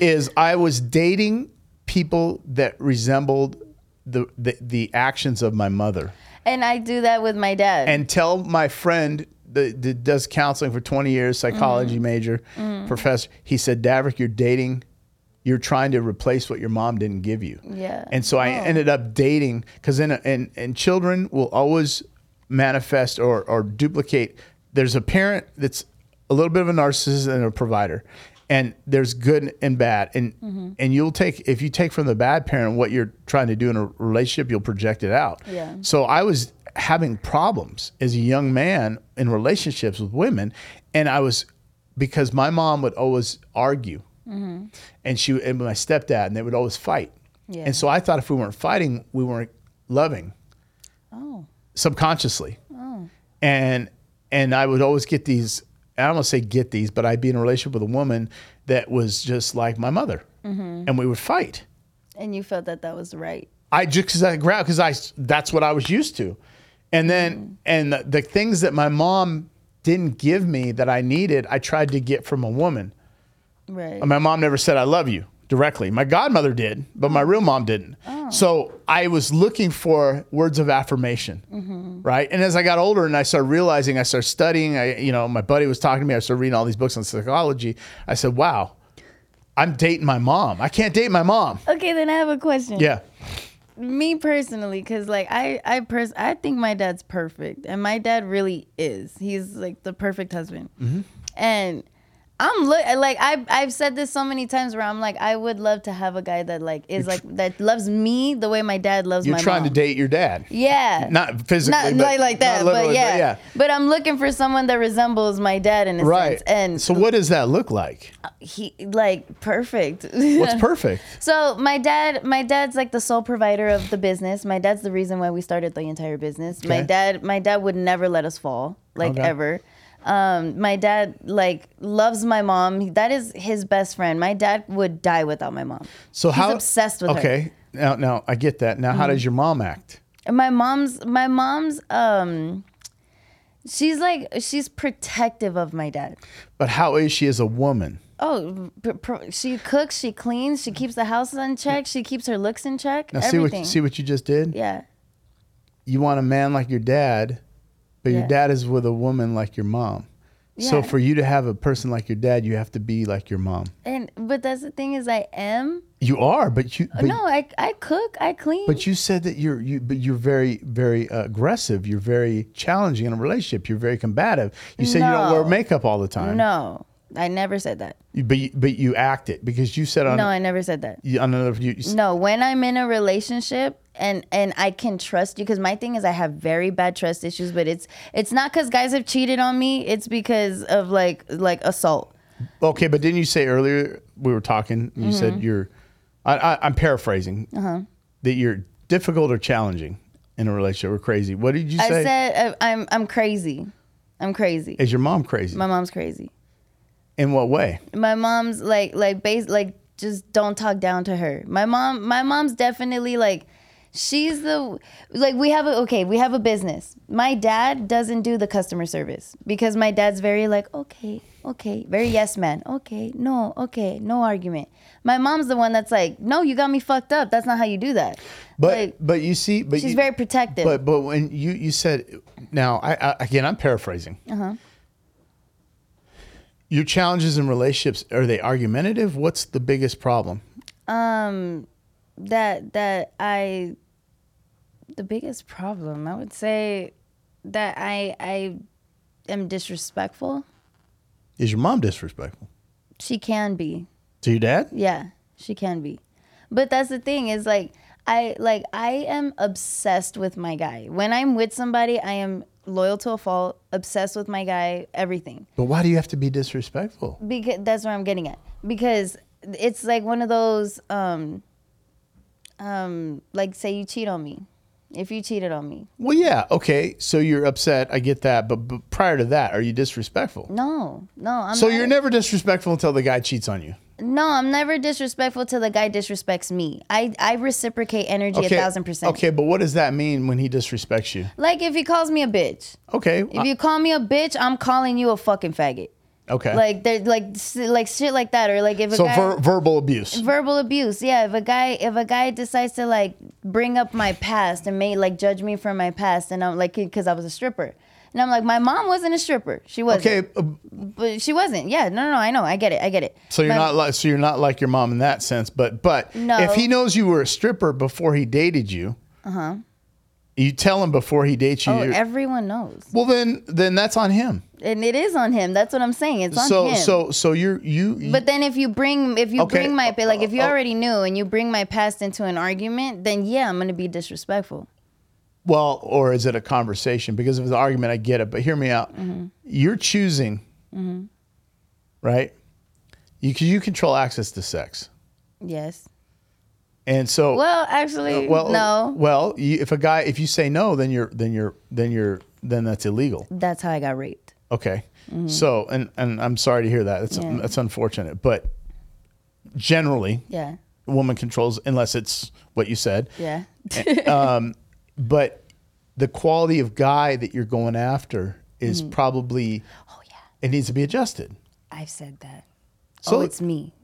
Speaker 1: is i was dating people that resembled the, the the actions of my mother
Speaker 2: And I do that with my dad.
Speaker 1: and tell my friend that, that does counseling for 20 years, psychology
Speaker 2: Mm-hmm.
Speaker 1: major, professor, he said, Davrick, you're dating, you're trying to replace what your mom didn't give you.
Speaker 2: Yeah.
Speaker 1: And so I
Speaker 2: Oh.
Speaker 1: ended up dating because then and, and children will always manifest or, or duplicate. There's a parent that's a little bit of a narcissist and a provider. And there's good and bad. And
Speaker 2: Mm-hmm.
Speaker 1: and you'll take if you take from the bad parent what you're trying to do in a relationship, you'll project it out.
Speaker 2: Yeah.
Speaker 1: So I was having problems as a young man in relationships with women, and I was because my mom would always argue, and she and my stepdad, and they would always fight,
Speaker 2: Yeah.
Speaker 1: and so I thought if we weren't fighting, we weren't loving
Speaker 2: Oh.
Speaker 1: Subconsciously, oh. and and I would always get these. I don't want to say get these, but I'd be in a relationship with a woman that was just like my mother, mm-hmm. and we would fight.
Speaker 2: And you felt that that was right.
Speaker 1: I just because I grab because I that's what I was used to, and then mm. and the, the things that my mom didn't give me that I needed, I tried to get from a woman.
Speaker 2: Right.
Speaker 1: My mom never said I love you directly. My godmother did, but my oh. real mom didn't. Oh. So I was looking for words of affirmation, right? And as I got older and I started realizing, I started studying. I, you know, my buddy was talking to me. I started reading all these books on psychology. I said, "Wow, I'm dating my mom. I can't date my mom."
Speaker 2: okay, then I have a question.
Speaker 1: Yeah.
Speaker 2: me personally because like i i pers- i think my dad's perfect and my dad really is he's like the perfect husband
Speaker 1: Mm-hmm.
Speaker 2: and i'm look like i i've said this so many times where i'm like i would love to have a guy that like is like that loves me the way my dad loves
Speaker 1: You're
Speaker 2: my
Speaker 1: trying
Speaker 2: mom.
Speaker 1: to date your dad.
Speaker 2: yeah
Speaker 1: Not physically,
Speaker 2: not
Speaker 1: but-
Speaker 2: like, like that but
Speaker 1: literally,
Speaker 2: yeah. but i'm looking for someone that resembles my dad in a
Speaker 1: Right.
Speaker 2: sense and
Speaker 1: so, what does that look like?
Speaker 2: Uh, he like perfect
Speaker 1: What's [LAUGHS] perfect?
Speaker 2: So my dad, my dad's like the sole provider of the business. My dad's the reason why we started the entire business. My dad, my dad would never let us fall, like
Speaker 1: Okay.
Speaker 2: ever. Um, my dad like loves my mom. That is his best friend. My dad would die without my mom.
Speaker 1: So
Speaker 2: He's
Speaker 1: how
Speaker 2: obsessed with her. Mm-hmm.
Speaker 1: Okay, now now I get that. Now, how does your mom act?
Speaker 2: My mom's, my mom's, um, she's like she's protective of my dad.
Speaker 1: But how is she as a woman?
Speaker 2: Oh, pr- pr- she cooks, she cleans, she keeps the house in check, she keeps her looks in check.
Speaker 1: Now, see
Speaker 2: everything.
Speaker 1: what see what you just did.
Speaker 2: yeah.
Speaker 1: You want a man like your dad, but your dad is with a woman like your mom. So for you to have a person like your dad, you have to be like your mom.
Speaker 2: And but that's the thing is I am.
Speaker 1: You are, but you. But,
Speaker 2: no, I I cook, I clean.
Speaker 1: But you said that you're you, but you're very very uh, aggressive. You're very challenging in a relationship. You're very combative. You say you don't wear makeup all the time.
Speaker 2: no, I never said that.
Speaker 1: You- But you, but you act it because you said on
Speaker 2: No, I never said that.
Speaker 1: you, on another you, you
Speaker 2: No, when I'm in a relationship and and I can trust you because my thing is I have very bad trust issues, but it's it's not because guys have cheated on me. It's because of like like assault.
Speaker 1: Okay, but didn't you say earlier we were talking? You
Speaker 2: Mm-hmm.
Speaker 1: said you're. I, I, I'm paraphrasing.
Speaker 2: Uh-huh.
Speaker 1: That you're difficult or challenging in a relationship or crazy. What did you say?
Speaker 2: I
Speaker 1: say?
Speaker 2: said uh, I'm I'm crazy. I'm crazy.
Speaker 1: Is your mom crazy?
Speaker 2: My mom's crazy.
Speaker 1: In what way?
Speaker 2: my mom's like like base like just don't talk down to her. My mom my mom's definitely like she's the like we have a okay we have a business. My dad doesn't do the customer service because my dad's very like okay okay very yes man. Okay no okay no argument. My mom's the one that's like no you got me fucked up. That's not how you do that.
Speaker 1: But
Speaker 2: like
Speaker 1: but you see, but
Speaker 2: she's
Speaker 1: you,
Speaker 2: very protective.
Speaker 1: But but when you you said now I, I again I'm paraphrasing.
Speaker 2: Uh-huh.
Speaker 1: Your challenges in relationships are they argumentative? What's the biggest problem?
Speaker 2: um that that i the biggest problem i would say that i i am disrespectful
Speaker 1: Is your mom disrespectful
Speaker 2: she can be
Speaker 1: to your dad?
Speaker 2: yeah she can be but that's the thing is like i like i am obsessed with my guy when i'm with somebody i am loyal to a fault obsessed with my guy everything
Speaker 1: But why do you have to be disrespectful?
Speaker 2: because that's where I'm getting at. Because it's like one of those, um, um, like say you cheat on me. If you cheated on me,
Speaker 1: Well, yeah, okay. So you're upset. I get that. But, but prior to that, are you disrespectful?
Speaker 2: no, no, I'm
Speaker 1: So
Speaker 2: not-
Speaker 1: you're never disrespectful until the guy cheats on you.
Speaker 2: No, I'm never disrespectful till the guy disrespects me. I I reciprocate energy
Speaker 1: Okay.
Speaker 2: a thousand percent.
Speaker 1: Okay, but what does that mean when he disrespects you?
Speaker 2: Like if he calls me a bitch.
Speaker 1: Okay.
Speaker 2: If you call me a bitch, I'm calling you a fucking faggot.
Speaker 1: okay.
Speaker 2: Like there, like like shit like that, or like if a
Speaker 1: so
Speaker 2: guy.
Speaker 1: ver- verbal abuse.
Speaker 2: verbal abuse yeah if a guy if a guy decides to like bring up my past and may like judge me for my past and i'm like because i was a stripper and i'm like my mom wasn't a stripper she wasn't
Speaker 1: Okay, uh,
Speaker 2: but she wasn't yeah no no no i know i get it i get it
Speaker 1: so you're
Speaker 2: My-
Speaker 1: not like so you're not like your mom in that sense, but but
Speaker 2: No.
Speaker 1: if he knows you were a stripper before he dated you, uh-huh. you tell him before he dates you.
Speaker 2: oh everyone knows
Speaker 1: well, then then that's on him.
Speaker 2: and it is on him that's what i'm saying it's on
Speaker 1: so
Speaker 2: him
Speaker 1: so so so you're you.
Speaker 2: but then if you bring if you
Speaker 1: Okay.
Speaker 2: bring my like if you
Speaker 1: oh.
Speaker 2: already knew and you bring my past into an argument then yeah i'm gonna be disrespectful
Speaker 1: Well, or is it a conversation? Because of the argument, I get it, but hear me out.
Speaker 2: Mm-hmm.
Speaker 1: You're choosing, right? You you control access to sex,
Speaker 2: Yes.
Speaker 1: and so
Speaker 2: Well, actually,
Speaker 1: Uh, well,
Speaker 2: no.
Speaker 1: Well, you, if a guy, if you say no, then you're then you're then you're then that's illegal.
Speaker 2: That's how I got raped.
Speaker 1: Okay. So, and and I'm sorry to hear that. That's
Speaker 2: Mm-hmm. Yeah.
Speaker 1: that's unfortunate, but generally,
Speaker 2: Yeah.
Speaker 1: woman controls unless it's what you said.
Speaker 2: Yeah.
Speaker 1: But the quality of guy that you're going after is probably
Speaker 2: oh yeah.
Speaker 1: it needs to be adjusted.
Speaker 2: I've said that.
Speaker 1: So-
Speaker 2: oh, it's me.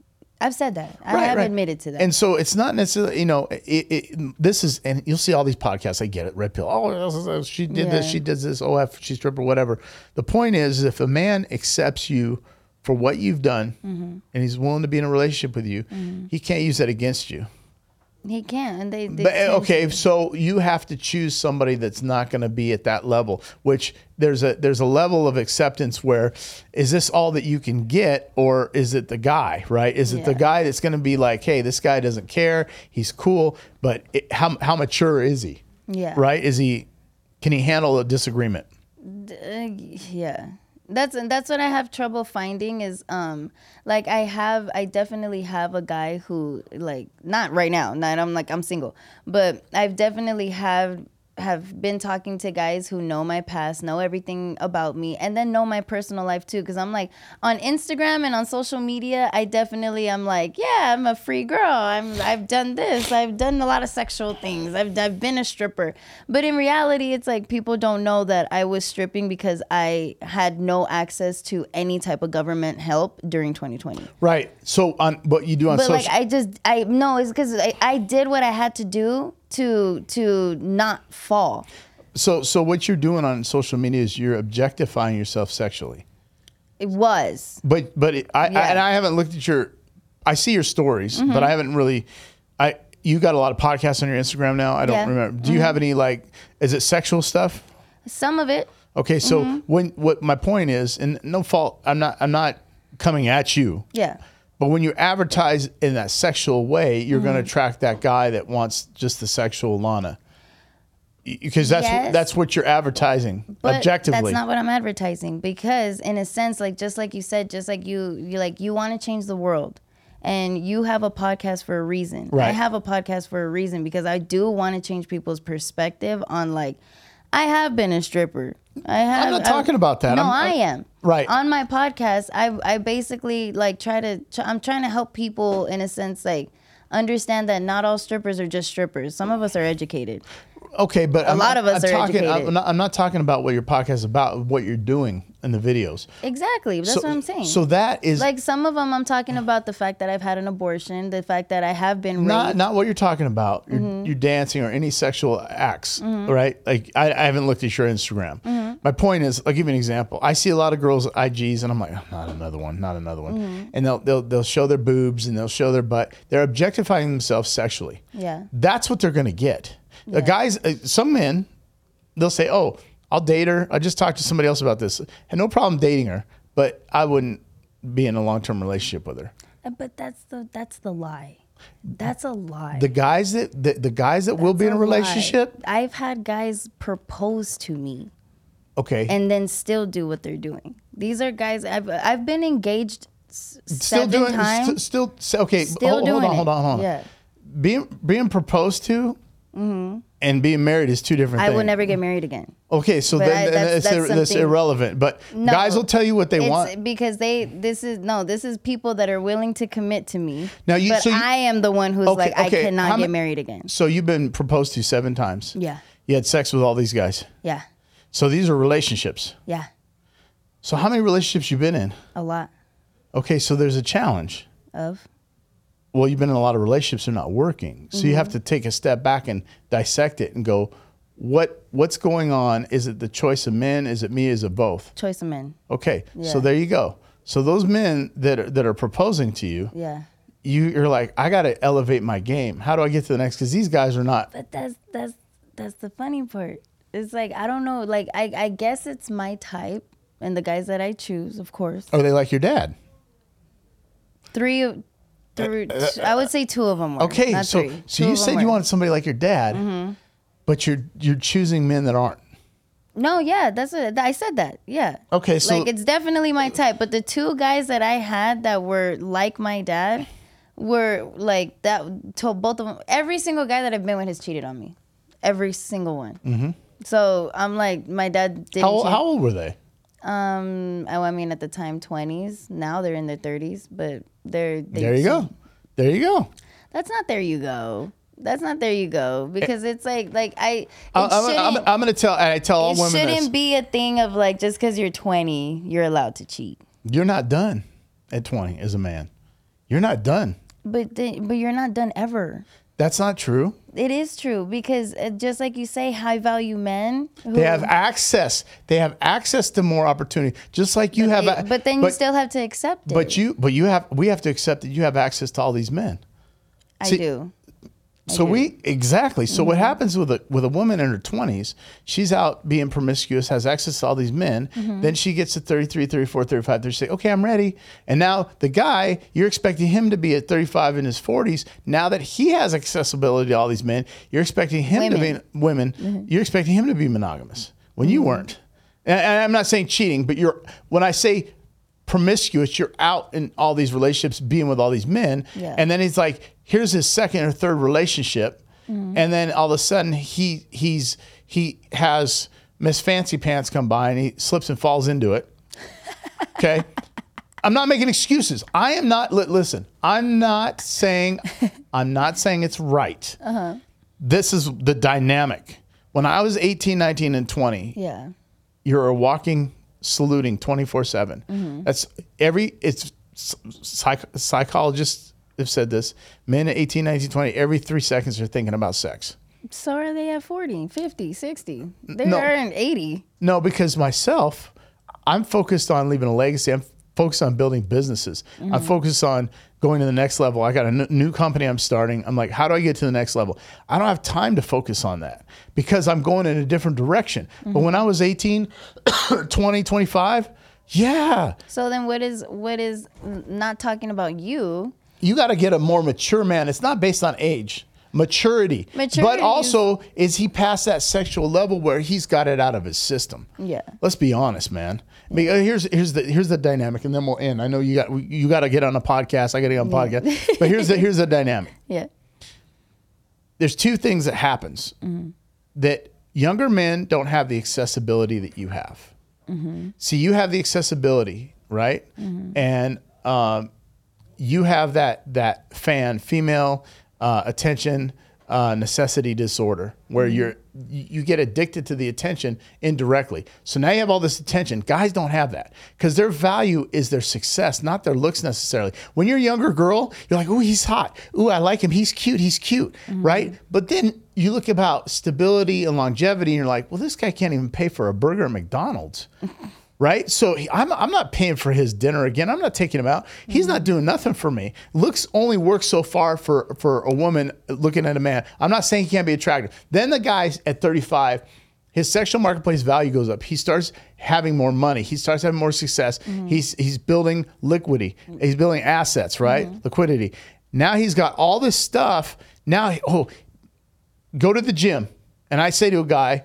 Speaker 2: I've said that. I
Speaker 1: Right,
Speaker 2: have
Speaker 1: right.
Speaker 2: admitted to that.
Speaker 1: And so it's not necessarily, you know, it, it, this is, and you'll see all these podcasts. I get it. Red pill. Oh, she did this. She does this. OF, she's stripper, whatever. The point is, if a man accepts you for what you've done
Speaker 2: Mm-hmm.
Speaker 1: and he's willing to be in a relationship with you, he can't use that against you.
Speaker 2: He can, and they. they
Speaker 1: But eh, okay, so you have to choose somebody that's not going to be at that level. Which there's a there's a level of acceptance where is this all that you can get, or is it the guy? Right? Is it the guy that's going to be like, hey, this guy doesn't care, he's cool, but it, how how mature is he?
Speaker 2: Yeah.
Speaker 1: Right? Is he? Can he handle a disagreement?
Speaker 2: Uh, yeah that's that's what i have trouble finding is um like i have i definitely have a guy who like not right now not i'm like i'm single but i've definitely have have been talking to guys who know my past know everything about me and then know my personal life too because i'm like on instagram and on social media i definitely i'm like yeah i'm a free girl i'm i've done this i've done a lot of sexual things i've, I've been a stripper but in reality it's like people don't know that i was stripping because i had no access to any type of government help during 2020
Speaker 1: Right. So on what you do on
Speaker 2: but
Speaker 1: social.
Speaker 2: like i just i no it's because I, I did what i had to do to to not fall
Speaker 1: so so what you're doing on social media is you're objectifying yourself sexually.
Speaker 2: it was
Speaker 1: But but it, I, I
Speaker 2: Yeah. Mm-hmm.
Speaker 1: and I haven't looked at your. I see your stories, but I haven't really. I you got a lot of podcasts on your Instagram now. I don't
Speaker 2: Yeah. Mm-hmm.
Speaker 1: remember. Do you have any like? Is it sexual stuff?
Speaker 2: some of it
Speaker 1: Okay, so
Speaker 2: Mm-hmm.
Speaker 1: when what my point is, and no fault, I'm not I'm not coming at you.
Speaker 2: yeah
Speaker 1: But when you advertise in that sexual way, you're going to
Speaker 2: mm.
Speaker 1: attract that guy that wants just the sexual Lana. Because that's
Speaker 2: Yes.
Speaker 1: that's what you're advertising
Speaker 2: But
Speaker 1: objectively.
Speaker 2: that's not what I'm advertising because in a sense, like just like you said, just like you you like you want to change the world. And you have a podcast for a reason. I have a podcast for a reason because I do want to change people's perspective on like I have been a stripper. I have
Speaker 1: not
Speaker 2: I've-
Speaker 1: talking about that.
Speaker 2: No,
Speaker 1: I'm-
Speaker 2: i
Speaker 1: I'm- Right.
Speaker 2: On my podcast, I I basically like try to I'm trying to help people in a sense like understand that not all strippers are just strippers. Some of us are educated.
Speaker 1: Okay, but a
Speaker 2: lot of us
Speaker 1: I'm
Speaker 2: are
Speaker 1: talking,
Speaker 2: educated.
Speaker 1: I'm not, I'm not talking about what your podcast is about. What you're doing in the videos.
Speaker 2: Exactly. That's
Speaker 1: so,
Speaker 2: what I'm saying.
Speaker 1: So that is
Speaker 2: like some of them i'm talking about the fact that i've had an abortion the fact that i have been
Speaker 1: not
Speaker 2: raped
Speaker 1: not what you're talking about. You're,
Speaker 2: Mm-hmm.
Speaker 1: you're dancing or any sexual acts, right? Like I, I haven't looked at your Instagram.
Speaker 2: Mm-hmm.
Speaker 1: My point is, I'll give you an example. I see a lot of girls at IGs, and I'm like, "Oh, not another one, not another one.
Speaker 2: Mm-hmm.
Speaker 1: And they'll they'll they'll show their boobs and they'll show their butt. They're objectifying themselves sexually.
Speaker 2: Yeah.
Speaker 1: that's what they're gonna get. The guys, uh, some men, they'll say, "Oh, I'll date her." I just talked to somebody else about this. Had no problem dating her, but I wouldn't be in a long term relationship with her.
Speaker 2: Uh, but that's the that's the lie that's a lie
Speaker 1: The guys that the, the guys that will be in a
Speaker 2: That's lie.
Speaker 1: relationship,
Speaker 2: i've had guys propose to me
Speaker 1: okay,
Speaker 2: and then still do what they're doing these are guys i've i've been engaged
Speaker 1: still
Speaker 2: seven
Speaker 1: doing,
Speaker 2: times
Speaker 1: st- still okay.
Speaker 2: still
Speaker 1: hold,
Speaker 2: doing
Speaker 1: hold on, hold on, hold on.
Speaker 2: yeah
Speaker 1: Being being proposed to and being married is two different
Speaker 2: Mm-hmm. i
Speaker 1: things.
Speaker 2: will never get married again
Speaker 1: Okay, so
Speaker 2: But
Speaker 1: then
Speaker 2: I- that's-
Speaker 1: that's,
Speaker 2: that's
Speaker 1: irrelevant. But
Speaker 2: No,
Speaker 1: guys will tell you what they
Speaker 2: it's
Speaker 1: want.
Speaker 2: because they this is no this is people that are willing to commit to me
Speaker 1: Now you-
Speaker 2: but
Speaker 1: so you-
Speaker 2: i am the one who's
Speaker 1: Okay,
Speaker 2: like
Speaker 1: okay,
Speaker 2: i cannot
Speaker 1: how
Speaker 2: get
Speaker 1: ma-
Speaker 2: married again
Speaker 1: So you've been proposed to seven times.
Speaker 2: yeah
Speaker 1: You had sex with all these guys.
Speaker 2: yeah
Speaker 1: So these are relationships.
Speaker 2: yeah
Speaker 1: So how many relationships you been in?
Speaker 2: a lot
Speaker 1: Okay, so there's a challenge.
Speaker 2: of
Speaker 1: Well, you've been in a lot of relationships that are not working. So you have
Speaker 2: Mm-hmm.
Speaker 1: to take a step back and dissect it and go, what what's going on? Is it the choice of men? Is it me? Is it both?
Speaker 2: choice of men
Speaker 1: Okay, so there you go. So those men that are, that are proposing to you,
Speaker 2: yeah
Speaker 1: you you're like, I got to elevate my game. How do I get to the next? Because these guys are not.
Speaker 2: But that's that's that's the funny part. It's like I don't know. Like I I guess it's my type and the guys that I choose, of course.
Speaker 1: Are they like your dad?
Speaker 2: Three, three. I would say two of them were.
Speaker 1: Okay,
Speaker 2: not
Speaker 1: so
Speaker 2: three.
Speaker 1: so
Speaker 2: Two
Speaker 1: you said you
Speaker 2: were. Mm-hmm.
Speaker 1: wanted somebody like your dad. but you're you're choosing men that aren't.
Speaker 2: No, yeah, that's what I said that. Yeah.
Speaker 1: Okay, so
Speaker 2: like it's definitely my type. But the two guys that I had that were like my dad were like that. Told both of them. Every single guy that I've been with has cheated on me. Every single one. Mm-hmm. So I'm like, my dad didn't.
Speaker 1: how,
Speaker 2: cheat.
Speaker 1: how old were they?
Speaker 2: Um, oh, I mean, at the time, twenties. Now they're in their thirties, but they're. They
Speaker 1: There you go. There you go.
Speaker 2: That's not there. You go. That's not there. You go because it's like like I.
Speaker 1: I- I'm, I'm, I'm going to tell. I tell all
Speaker 2: it
Speaker 1: women
Speaker 2: shouldn't
Speaker 1: this:
Speaker 2: be a thing of like just because you're 20, you're allowed to cheat.
Speaker 1: you're not done at 20 as a man. You're not done.
Speaker 2: But the, but you're not done ever.
Speaker 1: That's not true.
Speaker 2: It is true because uh, just like you say, high value men. Who,
Speaker 1: They have access. They have access to more opportunity, just like you have. a-
Speaker 2: but then you still have to accept it.
Speaker 1: But you, but you have. We have to accept that you have access to all these men.
Speaker 2: I
Speaker 1: see-
Speaker 2: do.
Speaker 1: So we exactly. So
Speaker 2: Mm-hmm.
Speaker 1: what happens with a with a woman in her twenties? She's out being promiscuous, has access to all these men.
Speaker 2: Mm-hmm.
Speaker 1: Then she gets to 33, 34, 35. They say, "Okay, I'm ready." And now the guy, you're expecting him to be at 35 in his 40s. Now that he has accessibility to all these men, you're expecting him
Speaker 2: Women. Mm-hmm.
Speaker 1: to be women. You're expecting him to be monogamous when you weren't. And, and I'm not saying cheating, but you're when I say promiscuous, you're out in all these relationships, being with all these men,
Speaker 2: Yeah.
Speaker 1: and then he's like, here's his second or third relationship,
Speaker 2: Mm-hmm.
Speaker 1: and then all of a sudden he he's he has Miss Fancy Pants come by and he slips and falls into it. [LAUGHS] Okay. I'm not making excuses. I am not li- listen. I'm not saying [LAUGHS] I'm not saying it's right.
Speaker 2: Uh-huh.
Speaker 1: This is the dynamic. When I was 18, 19 and 20,
Speaker 2: Yeah.
Speaker 1: you're a walking saluting 24 7 that's every it's psych, psychologists have said this men at 18 19 20 every three seconds are thinking about sex.
Speaker 2: So are they at 40, 50, 60? They
Speaker 1: No.
Speaker 2: are in 80.
Speaker 1: no because myself i'm focused on leaving a legacy. I'm focused on building businesses. I'm mm-hmm. focused on going to the next level. I got a n- new company i'm starting. I'm like how do i get to the next level? I don't have time to focus on that because i'm going in a different direction. But mm-hmm. when i was 18 [COUGHS] 20 25 yeah.
Speaker 2: So then what is what is not talking about you?
Speaker 1: You got to get a more mature man. It's not based on age, maturity.
Speaker 2: Maturity
Speaker 1: But also, is he past that sexual level where he's got it out of his system?
Speaker 2: Yeah.
Speaker 1: Let's be honest, man. I mean, uh, here's here's the here's the dynamic, and then we'll end. I know you got you got to get on a podcast. I got to get on a podcast. [LAUGHS] But here's the here's the dynamic.
Speaker 2: Yeah.
Speaker 1: There's two things that happens that younger men don't have the accessibility that you have. See, you have the accessibility, right? And um, you have that that fan female uh, attention uh, necessity disorder where you're you get addicted to the attention indirectly. So now you have all this attention. Guys don't have that because their value is their success, not their looks necessarily. When you're a younger girl, you're like, "Oh, he's hot. Ooh, I like him. He's cute. He's cute." Right? But then you look about stability and longevity, and you're like, "Well, this guy can't even pay for a burger at McDonald's." [LAUGHS] right? So he- I'm, I'm not paying for his dinner again. I'm not taking him out. He's not mm-hmm. doing nothing for me. Looks only works so far for, for a woman looking at a man. I'm not saying he can't be attractive. Then the guy at 35, his sexual marketplace value goes up. He starts having more money. He starts having more success. Mm-hmm. He's he's building liquidity. He's building assets, right? Mm-hmm. Liquidity. Now he's got all this stuff. Now, oh, go to the gym. And I say to a guy,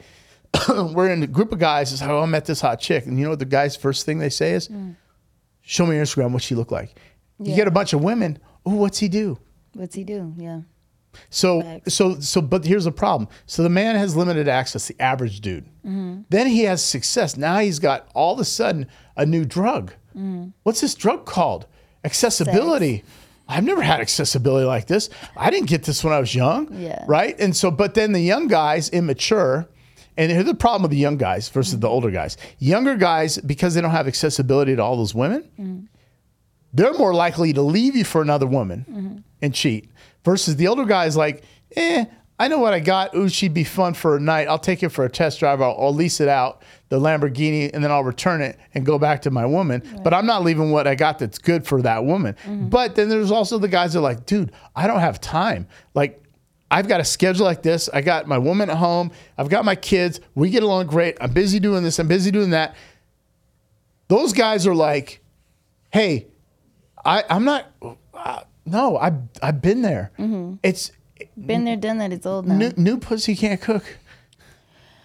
Speaker 1: [COUGHS] we're in a group of guys, is how I met this hot chick. And you know what the guy's first thing they say is, mm. show me your Instagram, what she look like. You get a bunch of women, oh, what's he do?
Speaker 2: What's he do? Yeah.
Speaker 1: So,
Speaker 2: Facts.
Speaker 1: so, so, but here's the problem. So the man has limited access, the average dude. Mm-hmm. Then he has success. Now he's got all of a sudden a new drug. Mm. What's this drug called? Accessibility. I've never had accessibility like this. I didn't get this when I was young.
Speaker 2: Yeah.
Speaker 1: Right. And so, but then the young guys, immature, and here's the problem with the young guys versus the older guys. Younger guys, because they don't have accessibility to all those women, they're more likely to leave you for another woman and cheat. Versus the older guys, like, eh, I know what I got. Ooh, she'd be fun for a night. I'll take it for a test drive. I'll, I'll lease it out, the Lamborghini, and then I'll return it and go back to my woman. But I'm not leaving what I got that's good for that woman. But then there's also the guys that are like, dude, I don't have time. Like, I've got a schedule like this. I got my woman at home. I've got my kids. We get along great. I'm busy doing this. I'm busy doing that. Those guys are like, hey, I, I'm not. Uh, no, I've I've been there. It's
Speaker 2: Been there, done that. It's old now.
Speaker 1: new, new pussy can't cook.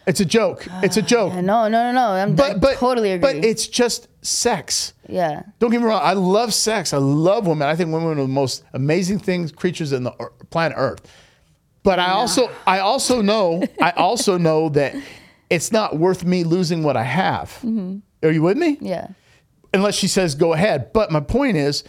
Speaker 1: It's a joke. It's a joke. [SIGHS]
Speaker 2: No, no, no, no. I'm
Speaker 1: But
Speaker 2: I
Speaker 1: but
Speaker 2: totally agree.
Speaker 1: But it's just sex.
Speaker 2: yeah.
Speaker 1: Don't get me wrong. I love sex. I love women. I think women are the most amazing things, creatures in the planet Earth. But I also, I also know, I [LAUGHS] also know that it's not worth me losing what I have. Mm-hmm. Are you with me?
Speaker 2: Yeah.
Speaker 1: Unless she says go ahead. But my point is,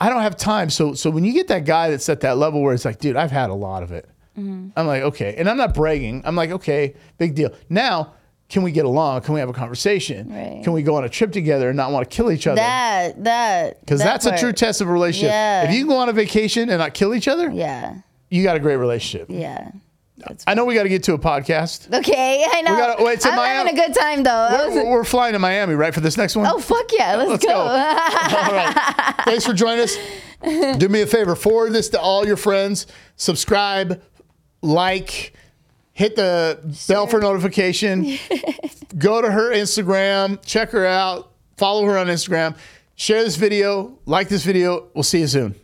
Speaker 1: I don't have time. So, so when you get that guy that's at that level where it's like, dude, I've had a lot of it. Mm-hmm. I'm like, okay, and I'm not bragging. I'm like, okay, big deal. Now, can we get along? Can we have a conversation?
Speaker 2: Right.
Speaker 1: Can we go on a trip together and not want to kill each other?
Speaker 2: That that
Speaker 1: Because
Speaker 2: that
Speaker 1: that's a true test of a relationship.
Speaker 2: Yeah.
Speaker 1: If you can go on a vacation and not kill each other,
Speaker 2: Yeah.
Speaker 1: You got a great relationship.
Speaker 2: Yeah.
Speaker 1: I know we got to get to a podcast.
Speaker 2: okay. [LAUGHS] I know.
Speaker 1: We gotta- wait, it's
Speaker 2: I'm
Speaker 1: Miami.
Speaker 2: having a good time though. Was-
Speaker 1: We're, we're flying to Miami, right, for this next one?
Speaker 2: oh fuck yeah! Let's,
Speaker 1: Let's
Speaker 2: go.
Speaker 1: go. [LAUGHS] All right. Thanks for joining us. [LAUGHS] Do me a favor, forward this to all your friends, subscribe, like, hit the bell for notification, go to her Instagram, check her out, follow her on Instagram, share this video, like this video. We'll see you soon.